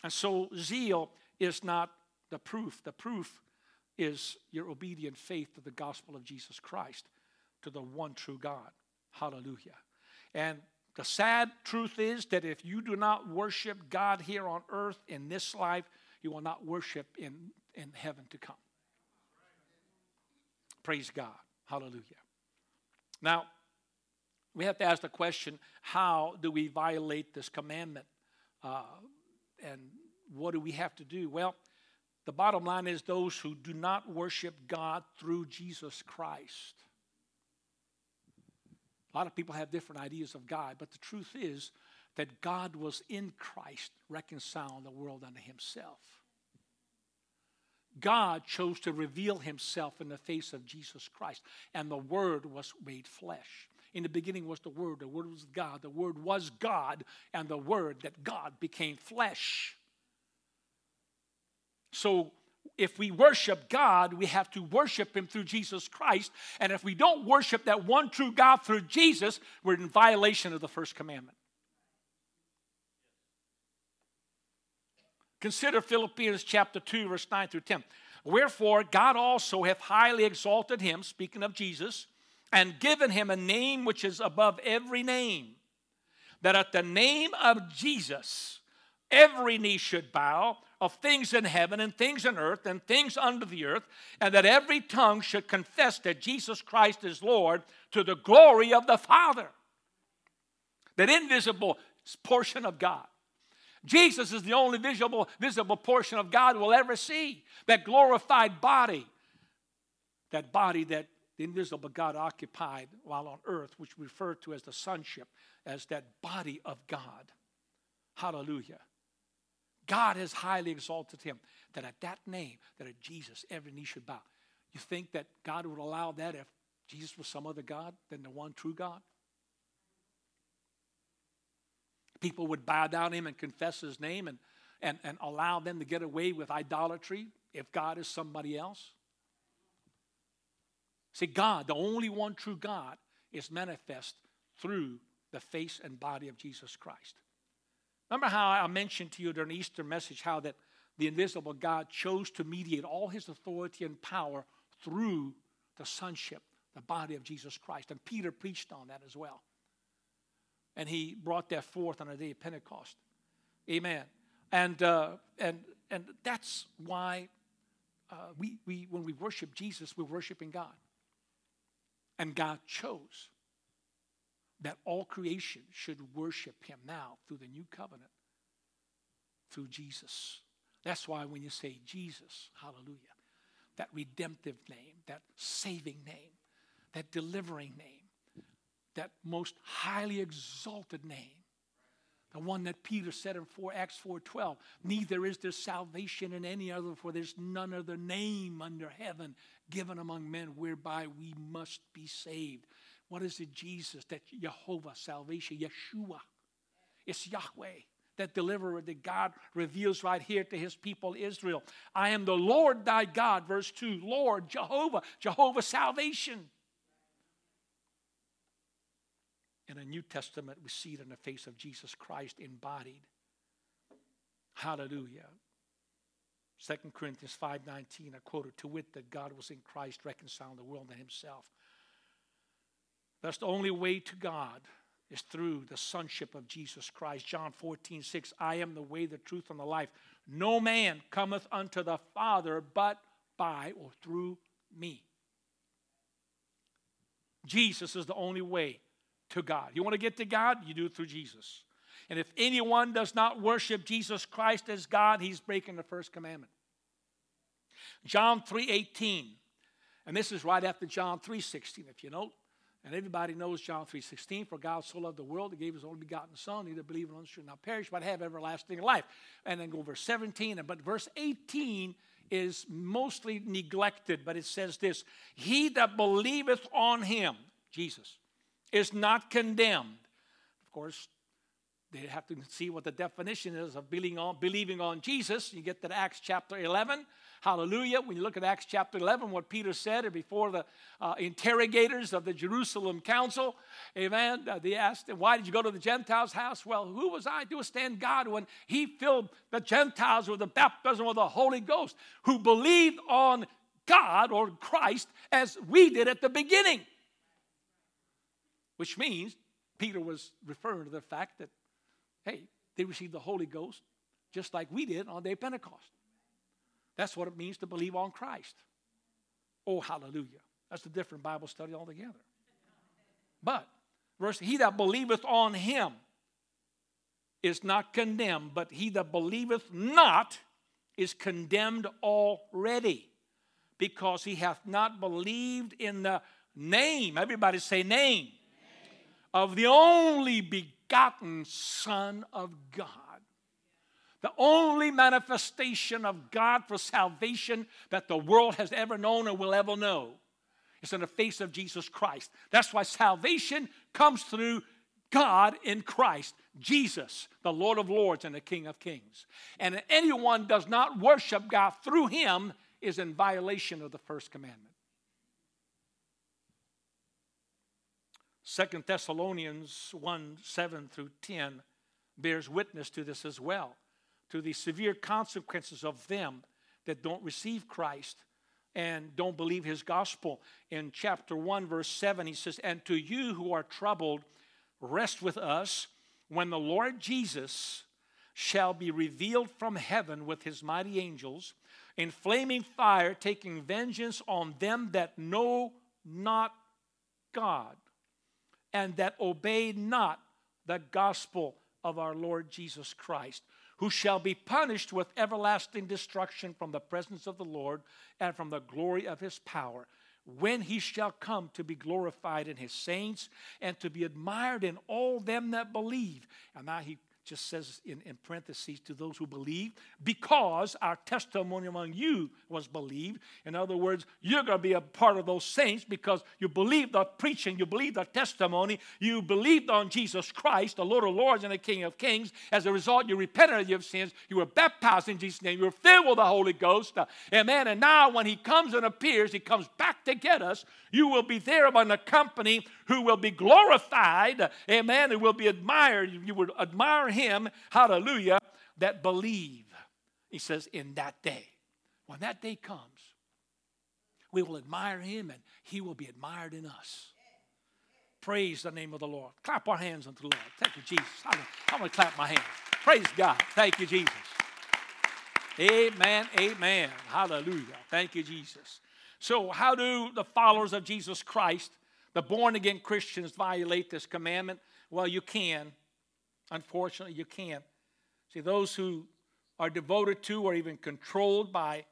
And so, zeal is not the proof. The proof is your obedient faith to the gospel of Jesus Christ, to the one true God. Hallelujah. And the sad truth is that if you do not worship God here on earth in this life, you will not worship in, in heaven to come. Praise God. Hallelujah. Now, we have to ask the question how do we violate this commandment? Uh, and what do we have to do? Well, the bottom line is those who do not worship God through Jesus Christ. A lot of people have different ideas of God, but the truth is that God was in Christ reconciling the world unto himself. God chose to reveal himself in the face of Jesus Christ, and the Word was made flesh. In the beginning was the Word, the Word was God, the Word was God, and the Word that God became flesh. So if we worship God, we have to worship Him through Jesus Christ. And if we don't worship that one true God through Jesus, we're in violation of the first commandment. Consider Philippians chapter 2, verse 9 through 10. Wherefore, God also hath highly exalted him, speaking of Jesus, and given him a name which is above every name, that at the name of Jesus every knee should bow of things in heaven and things on earth and things under the earth, and that every tongue should confess that Jesus Christ is Lord to the glory of the Father. That invisible portion of God. Jesus is the only visible, visible portion of God we'll ever see. That glorified body. That body that the invisible God occupied while on earth, which we refer to as the sonship, as that body of God. Hallelujah. God has highly exalted him that at that name, that at Jesus, every knee should bow. You think that God would allow that if Jesus was some other God than the one true God? People would bow down to him and confess his name and, and, and allow them to get away with idolatry if God is somebody else? See, God, the only one true God, is manifest through the face and body of Jesus Christ. Remember how I mentioned to you during the Easter message how that the invisible God chose to mediate all his authority and power through the sonship, the body of Jesus Christ. And Peter preached on that as well. And he brought that forth on the day of Pentecost. Amen. And, uh, and, and that's why uh, we, we, when we worship Jesus, we're worshiping God. And God chose that all creation should worship him now through the new covenant, through Jesus. That's why when you say Jesus, hallelujah, that redemptive name, that saving name, that delivering name, that most highly exalted name, the one that Peter said in 4 Acts 4:12, neither is there salvation in any other, for there's none other name under heaven given among men whereby we must be saved. What is it, Jesus? That Jehovah, salvation, Yeshua. It's Yahweh, that deliverer that God reveals right here to his people Israel. I am the Lord thy God, verse 2. Lord, Jehovah, Jehovah, salvation. In the New Testament, we see it in the face of Jesus Christ embodied. Hallelujah. 2 Corinthians 5.19, I quoted, to wit that God was in Christ reconciling the world to himself. That's the only way to God is through the sonship of Jesus Christ. John 14, 6, I am the way, the truth, and the life. No man cometh unto the Father but by or through me. Jesus is the only way to God. You want to get to God? You do it through Jesus. And if anyone does not worship Jesus Christ as God, he's breaking the first commandment. John 3:18. And this is right after John 3:16. If you know, and everybody knows John 3.16, for God so loved the world, he gave his only begotten Son, either believe in him should not perish, but have everlasting life. And then go verse 17, but verse 18 is mostly neglected, but it says this, He that believeth on him, Jesus, is not condemned. Of course, they have to see what the definition is of believing on, believing on Jesus. You get to Acts chapter 11. Hallelujah. When you look at Acts chapter 11, what Peter said before the uh, interrogators of the Jerusalem council, amen, uh, they asked, Why did you go to the Gentiles' house? Well, who was I to withstand God when he filled the Gentiles with the baptism of the Holy Ghost, who believed on God or Christ as we did at the beginning? Which means Peter was referring to the fact that, hey, they received the Holy Ghost just like we did on day Pentecost. That's what it means to believe on Christ. Oh, hallelujah. That's a different Bible study altogether. But, verse, he that believeth on him is not condemned, but he that believeth not is condemned already, because he hath not believed in the name. Everybody say name. name. Of the only begotten Son of God the only manifestation of God for salvation that the world has ever known or will ever know is in the face of Jesus Christ. That's why salvation comes through God in Christ, Jesus, the Lord of Lords and the King of Kings. And anyone does not worship God through him is in violation of the first commandment. Second Thessalonians 1 7 through 10 bears witness to this as well to the severe consequences of them that don't receive Christ and don't believe his gospel. In chapter 1, verse 7, he says, And to you who are troubled, rest with us when the Lord Jesus shall be revealed from heaven with his mighty angels in flaming fire, taking vengeance on them that know not God and that obey not the gospel of our Lord Jesus Christ who shall be punished with everlasting destruction from the presence of the Lord and from the glory of his power, when he shall come to be glorified in his saints and to be admired in all them that believe. And now he just says in, in parentheses to those who believe, because our testimony among you was believed. In other words, you're going to be a part of those saints because you believe the preaching, you believe the testimony, you believed on Jesus Christ, the Lord of Lords and the King of Kings. As a result, you repented of your sins, you were baptized in Jesus' name, you were filled with the Holy Ghost. Uh, amen. And now, when He comes and appears, He comes back to get us. You will be there among a company who will be glorified, amen, who will be admired. You would admire him, hallelujah, that believe. He says, in that day. When that day comes, we will admire him and he will be admired in us. Praise the name of the Lord. Clap our hands unto the Lord. Thank you, Jesus. I'm going to clap my hands. Praise God. Thank you, Jesus. Amen. Amen. Hallelujah. Thank you, Jesus. So, how do the followers of Jesus Christ the born again Christians violate this commandment? Well, you can. Unfortunately, you can. See, those who are devoted to or even controlled by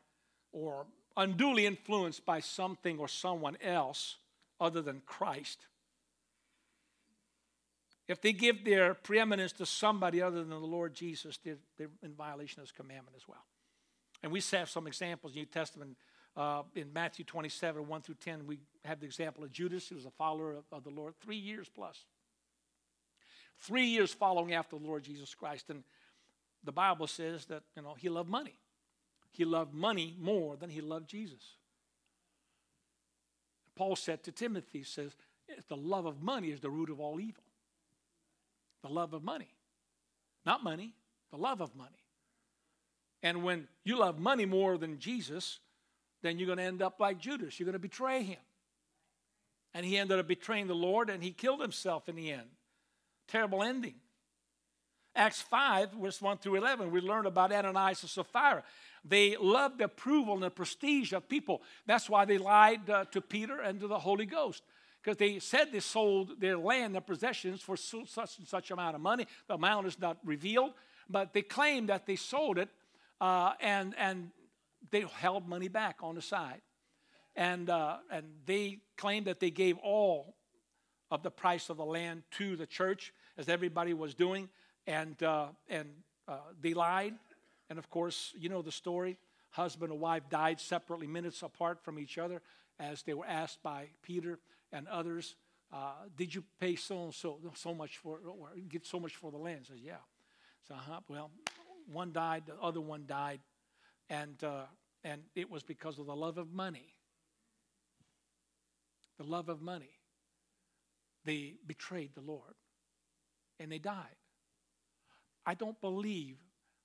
or unduly influenced by something or someone else other than Christ, if they give their preeminence to somebody other than the Lord Jesus, they're, in violation of this commandment as well. And we have some examples in the New Testament uh, in Matthew 27, 1 through 10, we have the example of Judas, who was a follower of, of the Lord, three years plus. Three years following after the Lord Jesus Christ. And the Bible says that, you know, he loved money. He loved money more than he loved Jesus. Paul said to Timothy, says, the love of money is the root of all evil. The love of money. Not money, the love of money. And when you love money more than Jesus, then you're going to end up like Judas. You're going to betray him. And he ended up betraying the Lord and he killed himself in the end. Terrible ending. Acts 5, verse 1 through 11, we learn about Ananias and Sapphira. They loved the approval and the prestige of people. That's why they lied uh, to Peter and to the Holy Ghost. Because they said they sold their land their possessions for such and such amount of money. The amount is not revealed, but they claimed that they sold it uh, and, and they held money back on the side. And, uh, and they claimed that they gave all of the price of the land to the church, as everybody was doing. And, uh, and uh, they lied. And of course, you know the story. Husband and wife died separately, minutes apart from each other, as they were asked by Peter and others, uh, Did you pay so and so so much for, or get so much for the land? Says, Yeah. So, uh-huh, well, one died, the other one died and, uh, and it was because of the love of money. The love of money. They betrayed the Lord and they died. I don't believe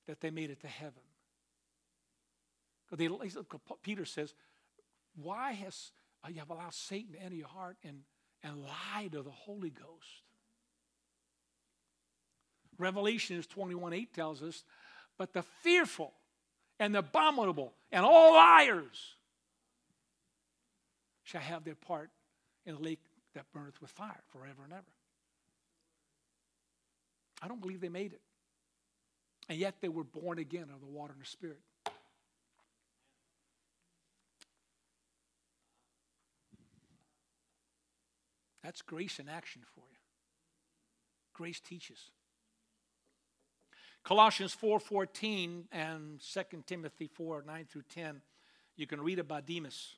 that they made it to heaven. Peter says, Why has uh, you have allowed Satan to enter your heart and, and lie to the Holy Ghost? Revelation 21 8 tells us, But the fearful and the abominable and all liars shall have their part in the lake that burneth with fire forever and ever. I don't believe they made it. And yet they were born again of the water and the Spirit. That's grace in action for you. Grace teaches. Colossians 4:14 and 2 Timothy 4, 9 through 10, you can read about Demas.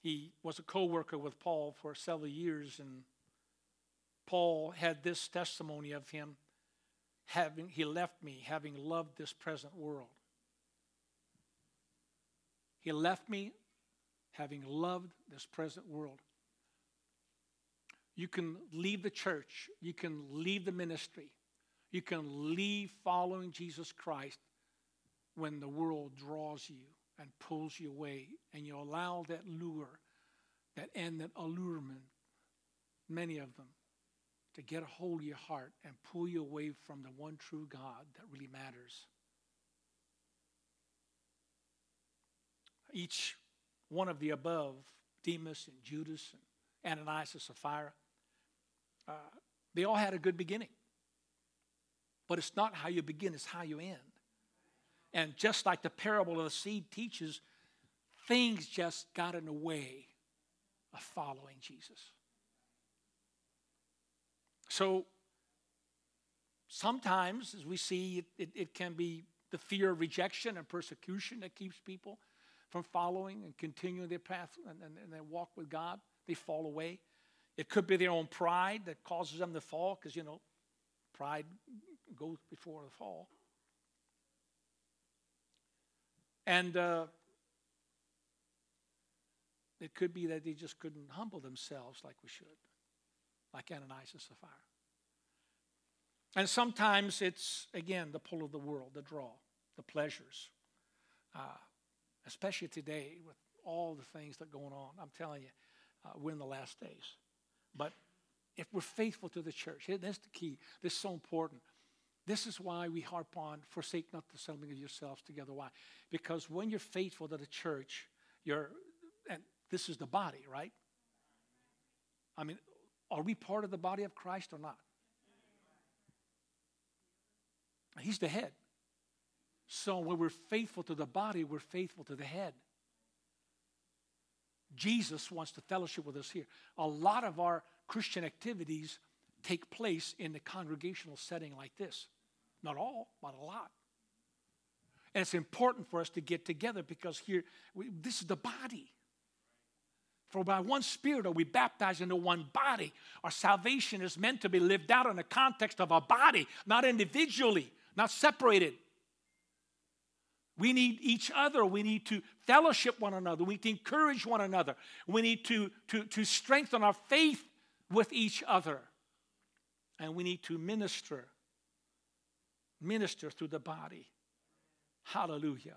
He was a co-worker with Paul for several years, and Paul had this testimony of him having he left me having loved this present world. He left me having loved this present world. You can leave the church, you can leave the ministry, you can leave following Jesus Christ when the world draws you and pulls you away, and you allow that lure, that and that allurement, many of them, to get a hold of your heart and pull you away from the one true God that really matters. Each one of the above, Demas and Judas and Ananias and Sapphira, uh, they all had a good beginning. But it's not how you begin, it's how you end. And just like the parable of the seed teaches, things just got in the way of following Jesus. So sometimes, as we see, it, it, it can be the fear of rejection and persecution that keeps people from following and continuing their path and, and, and their walk with God. They fall away. It could be their own pride that causes them to fall because, you know, pride goes before the fall. And uh, it could be that they just couldn't humble themselves like we should, like Ananias and Sapphira. And sometimes it's, again, the pull of the world, the draw, the pleasures. Uh, especially today with all the things that are going on. I'm telling you, uh, we're in the last days. But if we're faithful to the church, that's the key. This is so important. This is why we harp on forsake not the assembling of yourselves together. Why? Because when you're faithful to the church, you're, and this is the body, right? I mean, are we part of the body of Christ or not? He's the head. So when we're faithful to the body, we're faithful to the head. Jesus wants to fellowship with us here. A lot of our Christian activities take place in the congregational setting like this. Not all, but a lot. And it's important for us to get together because here, we, this is the body. For by one Spirit are we baptized into one body. Our salvation is meant to be lived out in the context of a body, not individually, not separated. We need each other. We need to fellowship one another. We need to encourage one another. We need to, to, to strengthen our faith with each other. And we need to minister, minister through the body. Hallelujah.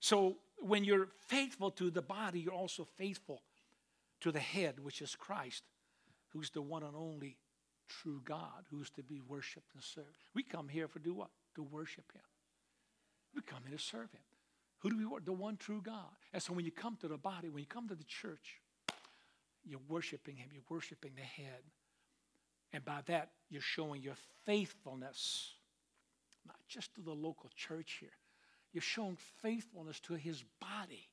So when you're faithful to the body, you're also faithful to the head, which is Christ, who's the one and only true God, who's to be worshiped and served. We come here for do what? To worship him. We come in to serve Him. Who do we worship? The one true God. And so when you come to the body, when you come to the church, you're worshiping Him, you're worshiping the head. And by that, you're showing your faithfulness, not just to the local church here. You're showing faithfulness to His body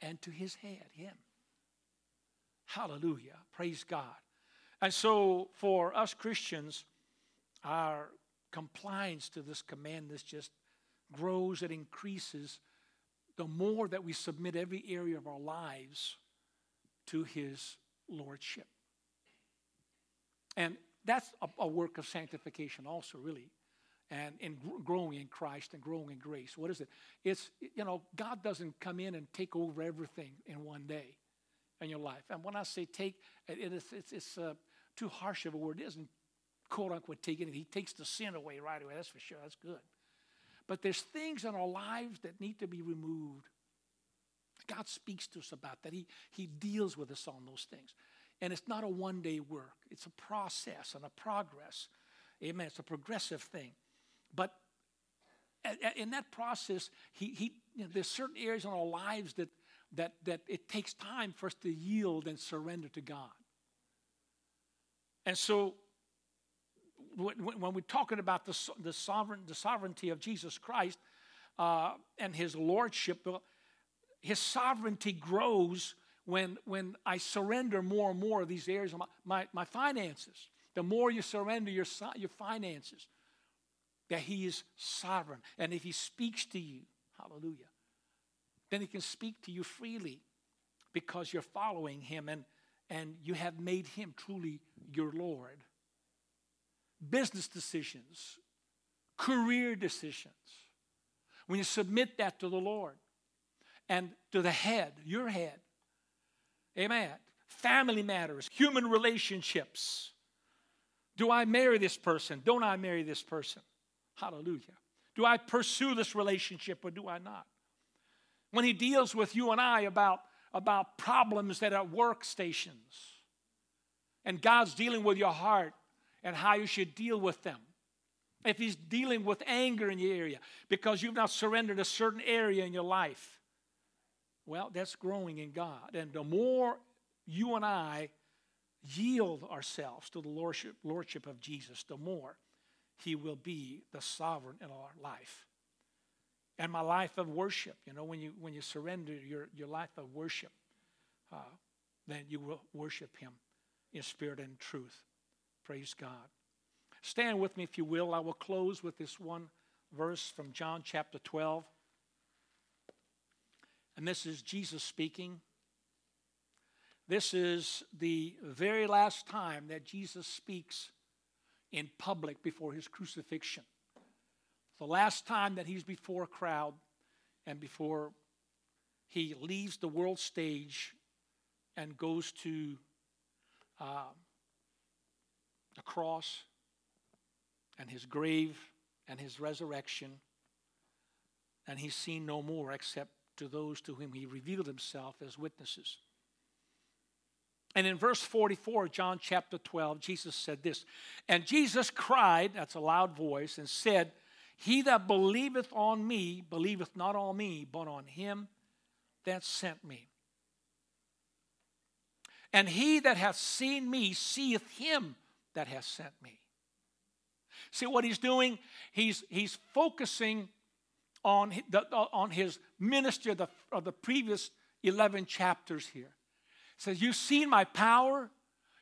and to His head, Him. Hallelujah. Praise God. And so for us Christians, our compliance to this command is just grows, and increases, the more that we submit every area of our lives to His Lordship. And that's a, a work of sanctification, also, really. And in growing in Christ and growing in grace. What is it? It's, you know, God doesn't come in and take over everything in one day in your life. And when I say take, it is, it's, it's uh, too harsh of a word. It isn't quote unquote taking it. He takes the sin away right away. That's for sure. That's good. But there's things in our lives that need to be removed. God speaks to us about that. He, he deals with us on those things. And it's not a one day work, it's a process and a progress. Amen. It's a progressive thing. But in that process, he, he, you know, there's certain areas in our lives that, that, that it takes time for us to yield and surrender to God. And so when we're talking about the, the, sovereign, the sovereignty of Jesus Christ uh, and his lordship, his sovereignty grows when, when I surrender more and more of these areas of my, my, my finances. The more you surrender your, your finances, that he is sovereign. And if he speaks to you, hallelujah, then he can speak to you freely because you're following him and, and you have made him truly your Lord business decisions, career decisions, when you submit that to the Lord and to the head, your head, amen, family matters, human relationships. Do I marry this person? Don't I marry this person? Hallelujah. Do I pursue this relationship or do I not? When he deals with you and I about, about problems that are workstations, and God's dealing with your heart, and how you should deal with them. If he's dealing with anger in your area because you've not surrendered a certain area in your life, well, that's growing in God. And the more you and I yield ourselves to the lordship, lordship of Jesus, the more he will be the sovereign in our life. And my life of worship, you know, when you, when you surrender your, your life of worship, uh, then you will worship him in spirit and truth. Praise God. Stand with me, if you will. I will close with this one verse from John chapter 12. And this is Jesus speaking. This is the very last time that Jesus speaks in public before his crucifixion. The last time that he's before a crowd and before he leaves the world stage and goes to uh, the cross and his grave and his resurrection. And he's seen no more except to those to whom he revealed himself as witnesses. And in verse 44, John chapter 12, Jesus said this And Jesus cried, that's a loud voice, and said, He that believeth on me, believeth not on me, but on him that sent me. And he that hath seen me seeth him that hath sent me. See what he's doing? He's, he's focusing on, the, on his ministry of the, of the previous 11 chapters here says, You've seen my power,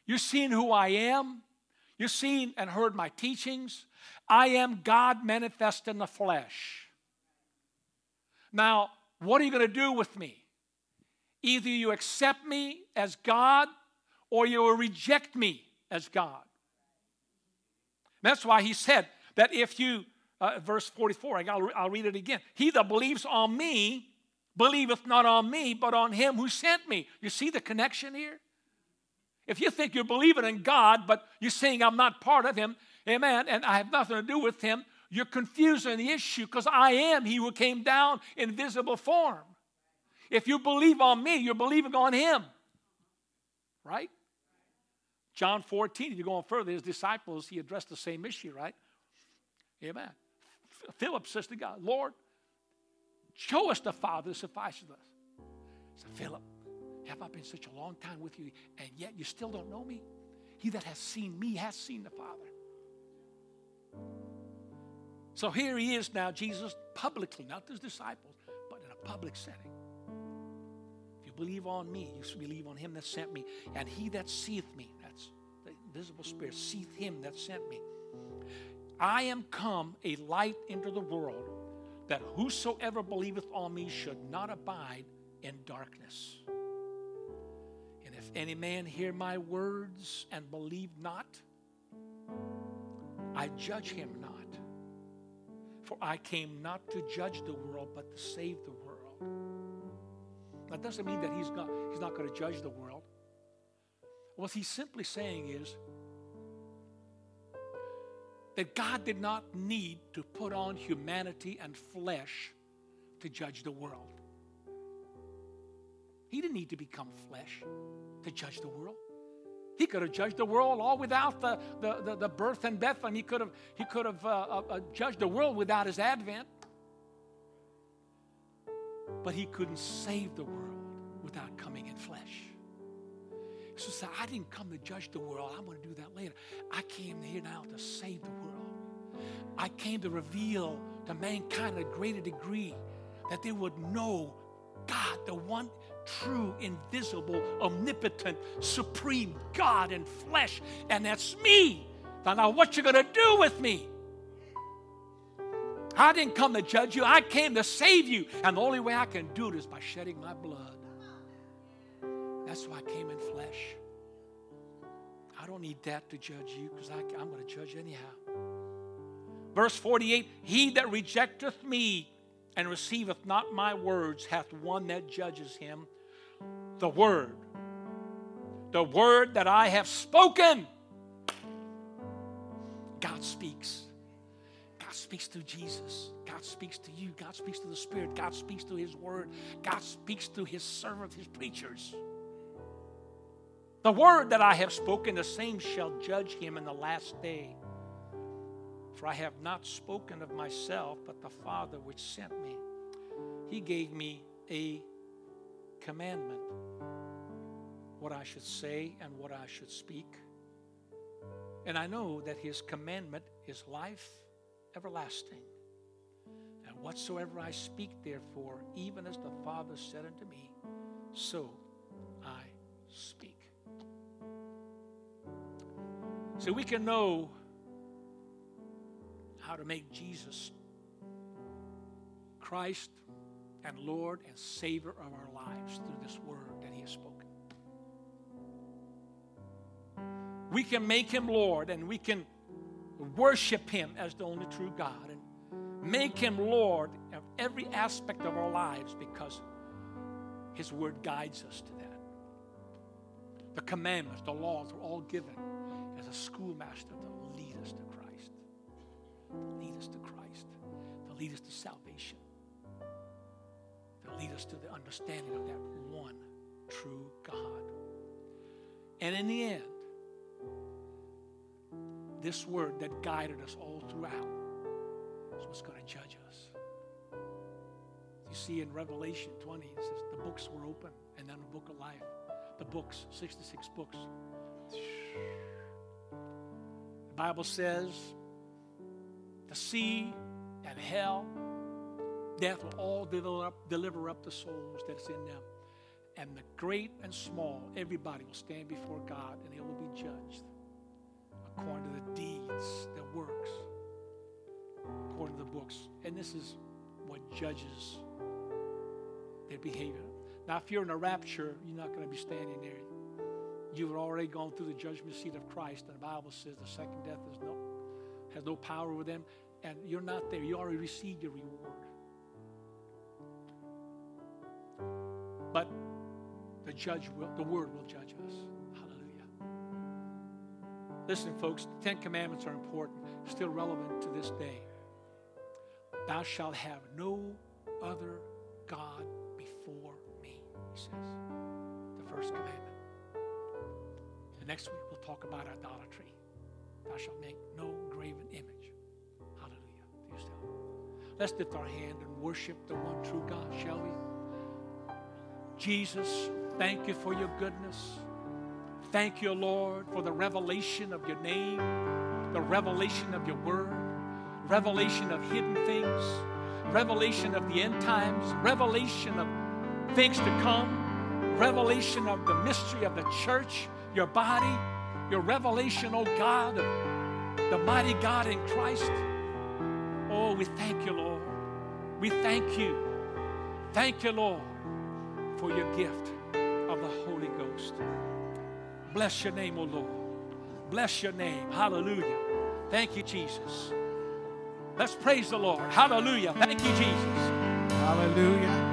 you've seen who I am, you've seen and heard my teachings. I am God manifest in the flesh. Now, what are you going to do with me? Either you accept me as God or you will reject me as God. That's why he said that if you, uh, verse 44, I'll, I'll read it again. He that believes on me, believeth not on me, but on him who sent me. You see the connection here? If you think you're believing in God, but you're saying I'm not part of him, amen, and I have nothing to do with him, you're confusing the issue because I am he who came down in visible form. If you believe on me, you're believing on him. Right? John 14, if you go on further, his disciples, he addressed the same issue, right? Amen. Philip says to God, Lord, Show us the Father that suffices us. So Philip, have I been such a long time with you, and yet you still don't know me? He that has seen me has seen the Father. So here he is now, Jesus publicly, not his disciples, but in a public setting. If you believe on me, you should believe on him that sent me. And he that seeth me, that's the visible spirit, seeth him that sent me. I am come a light into the world that whosoever believeth on me should not abide in darkness. And if any man hear my words and believe not, I judge him not. For I came not to judge the world, but to save the world. That doesn't mean that he's not, he's not going to judge the world. What he's simply saying is, that God did not need to put on humanity and flesh to judge the world. He didn't need to become flesh to judge the world. He could have judged the world all without the, the, the, the birth and Bethlehem. He could have, he could have uh, uh, uh, judged the world without his advent. But he couldn't save the world So say, I didn't come to judge the world. I'm going to do that later. I came here now to save the world. I came to reveal to mankind a greater degree that they would know God, the one true, invisible, omnipotent, supreme God in flesh. And that's me. Now, now what you going to do with me? I didn't come to judge you. I came to save you. And the only way I can do it is by shedding my blood. That's why I came in flesh. I don't need that to judge you because I'm going to judge anyhow. Verse 48 He that rejecteth me and receiveth not my words hath one that judges him. The word, the word that I have spoken. God speaks. God speaks through Jesus. God speaks to you. God speaks to the Spirit. God speaks through His Word. God speaks through His servants, His preachers. The word that I have spoken, the same shall judge him in the last day. For I have not spoken of myself, but the Father which sent me. He gave me a commandment what I should say and what I should speak. And I know that his commandment is life everlasting. And whatsoever I speak, therefore, even as the Father said unto me, so I speak. So we can know how to make Jesus Christ and Lord and Savior of our lives through this word that He has spoken. We can make Him Lord and we can worship Him as the only true God and make Him Lord of every aspect of our lives because His word guides us to that. The commandments, the laws are all given as a schoolmaster to lead us to Christ, to lead us to Christ, to lead us to salvation to lead us to the understanding of that one true God. And in the end, this word that guided us all throughout is what's going to judge us. You see in Revelation 20, it says the books were open, and then the book of life. The books, 66 books. The Bible says the sea and hell death will all deliver up, deliver up the souls that's in them. And the great and small, everybody will stand before God and they will be judged according to the deeds, their works, according to the books. And this is what judges their behavior. Now, if you're in a rapture, you're not going to be standing there. You've already gone through the judgment seat of Christ, and the Bible says the second death is no, has no power over them, and you're not there. You already received your reward. But the judge will, the word will judge us. Hallelujah. Listen, folks, the Ten Commandments are important, still relevant to this day. Thou shalt have no other God before me, he says. The first commandment. Next week we'll talk about idolatry. Thou shalt make no graven image. Hallelujah. Let's lift our hand and worship the one true God, shall we? Jesus, thank you for your goodness. Thank you, Lord, for the revelation of your name, the revelation of your word, revelation of hidden things, revelation of the end times, revelation of things to come, revelation of the mystery of the church, your body, your revelation, oh God, the mighty God in Christ. Oh, we thank you, Lord. We thank you. Thank you, Lord for your gift of the Holy Ghost. Bless your name, O Lord. Bless your name. Hallelujah. Thank you, Jesus. Let's praise the Lord. Hallelujah. Thank you, Jesus. Hallelujah.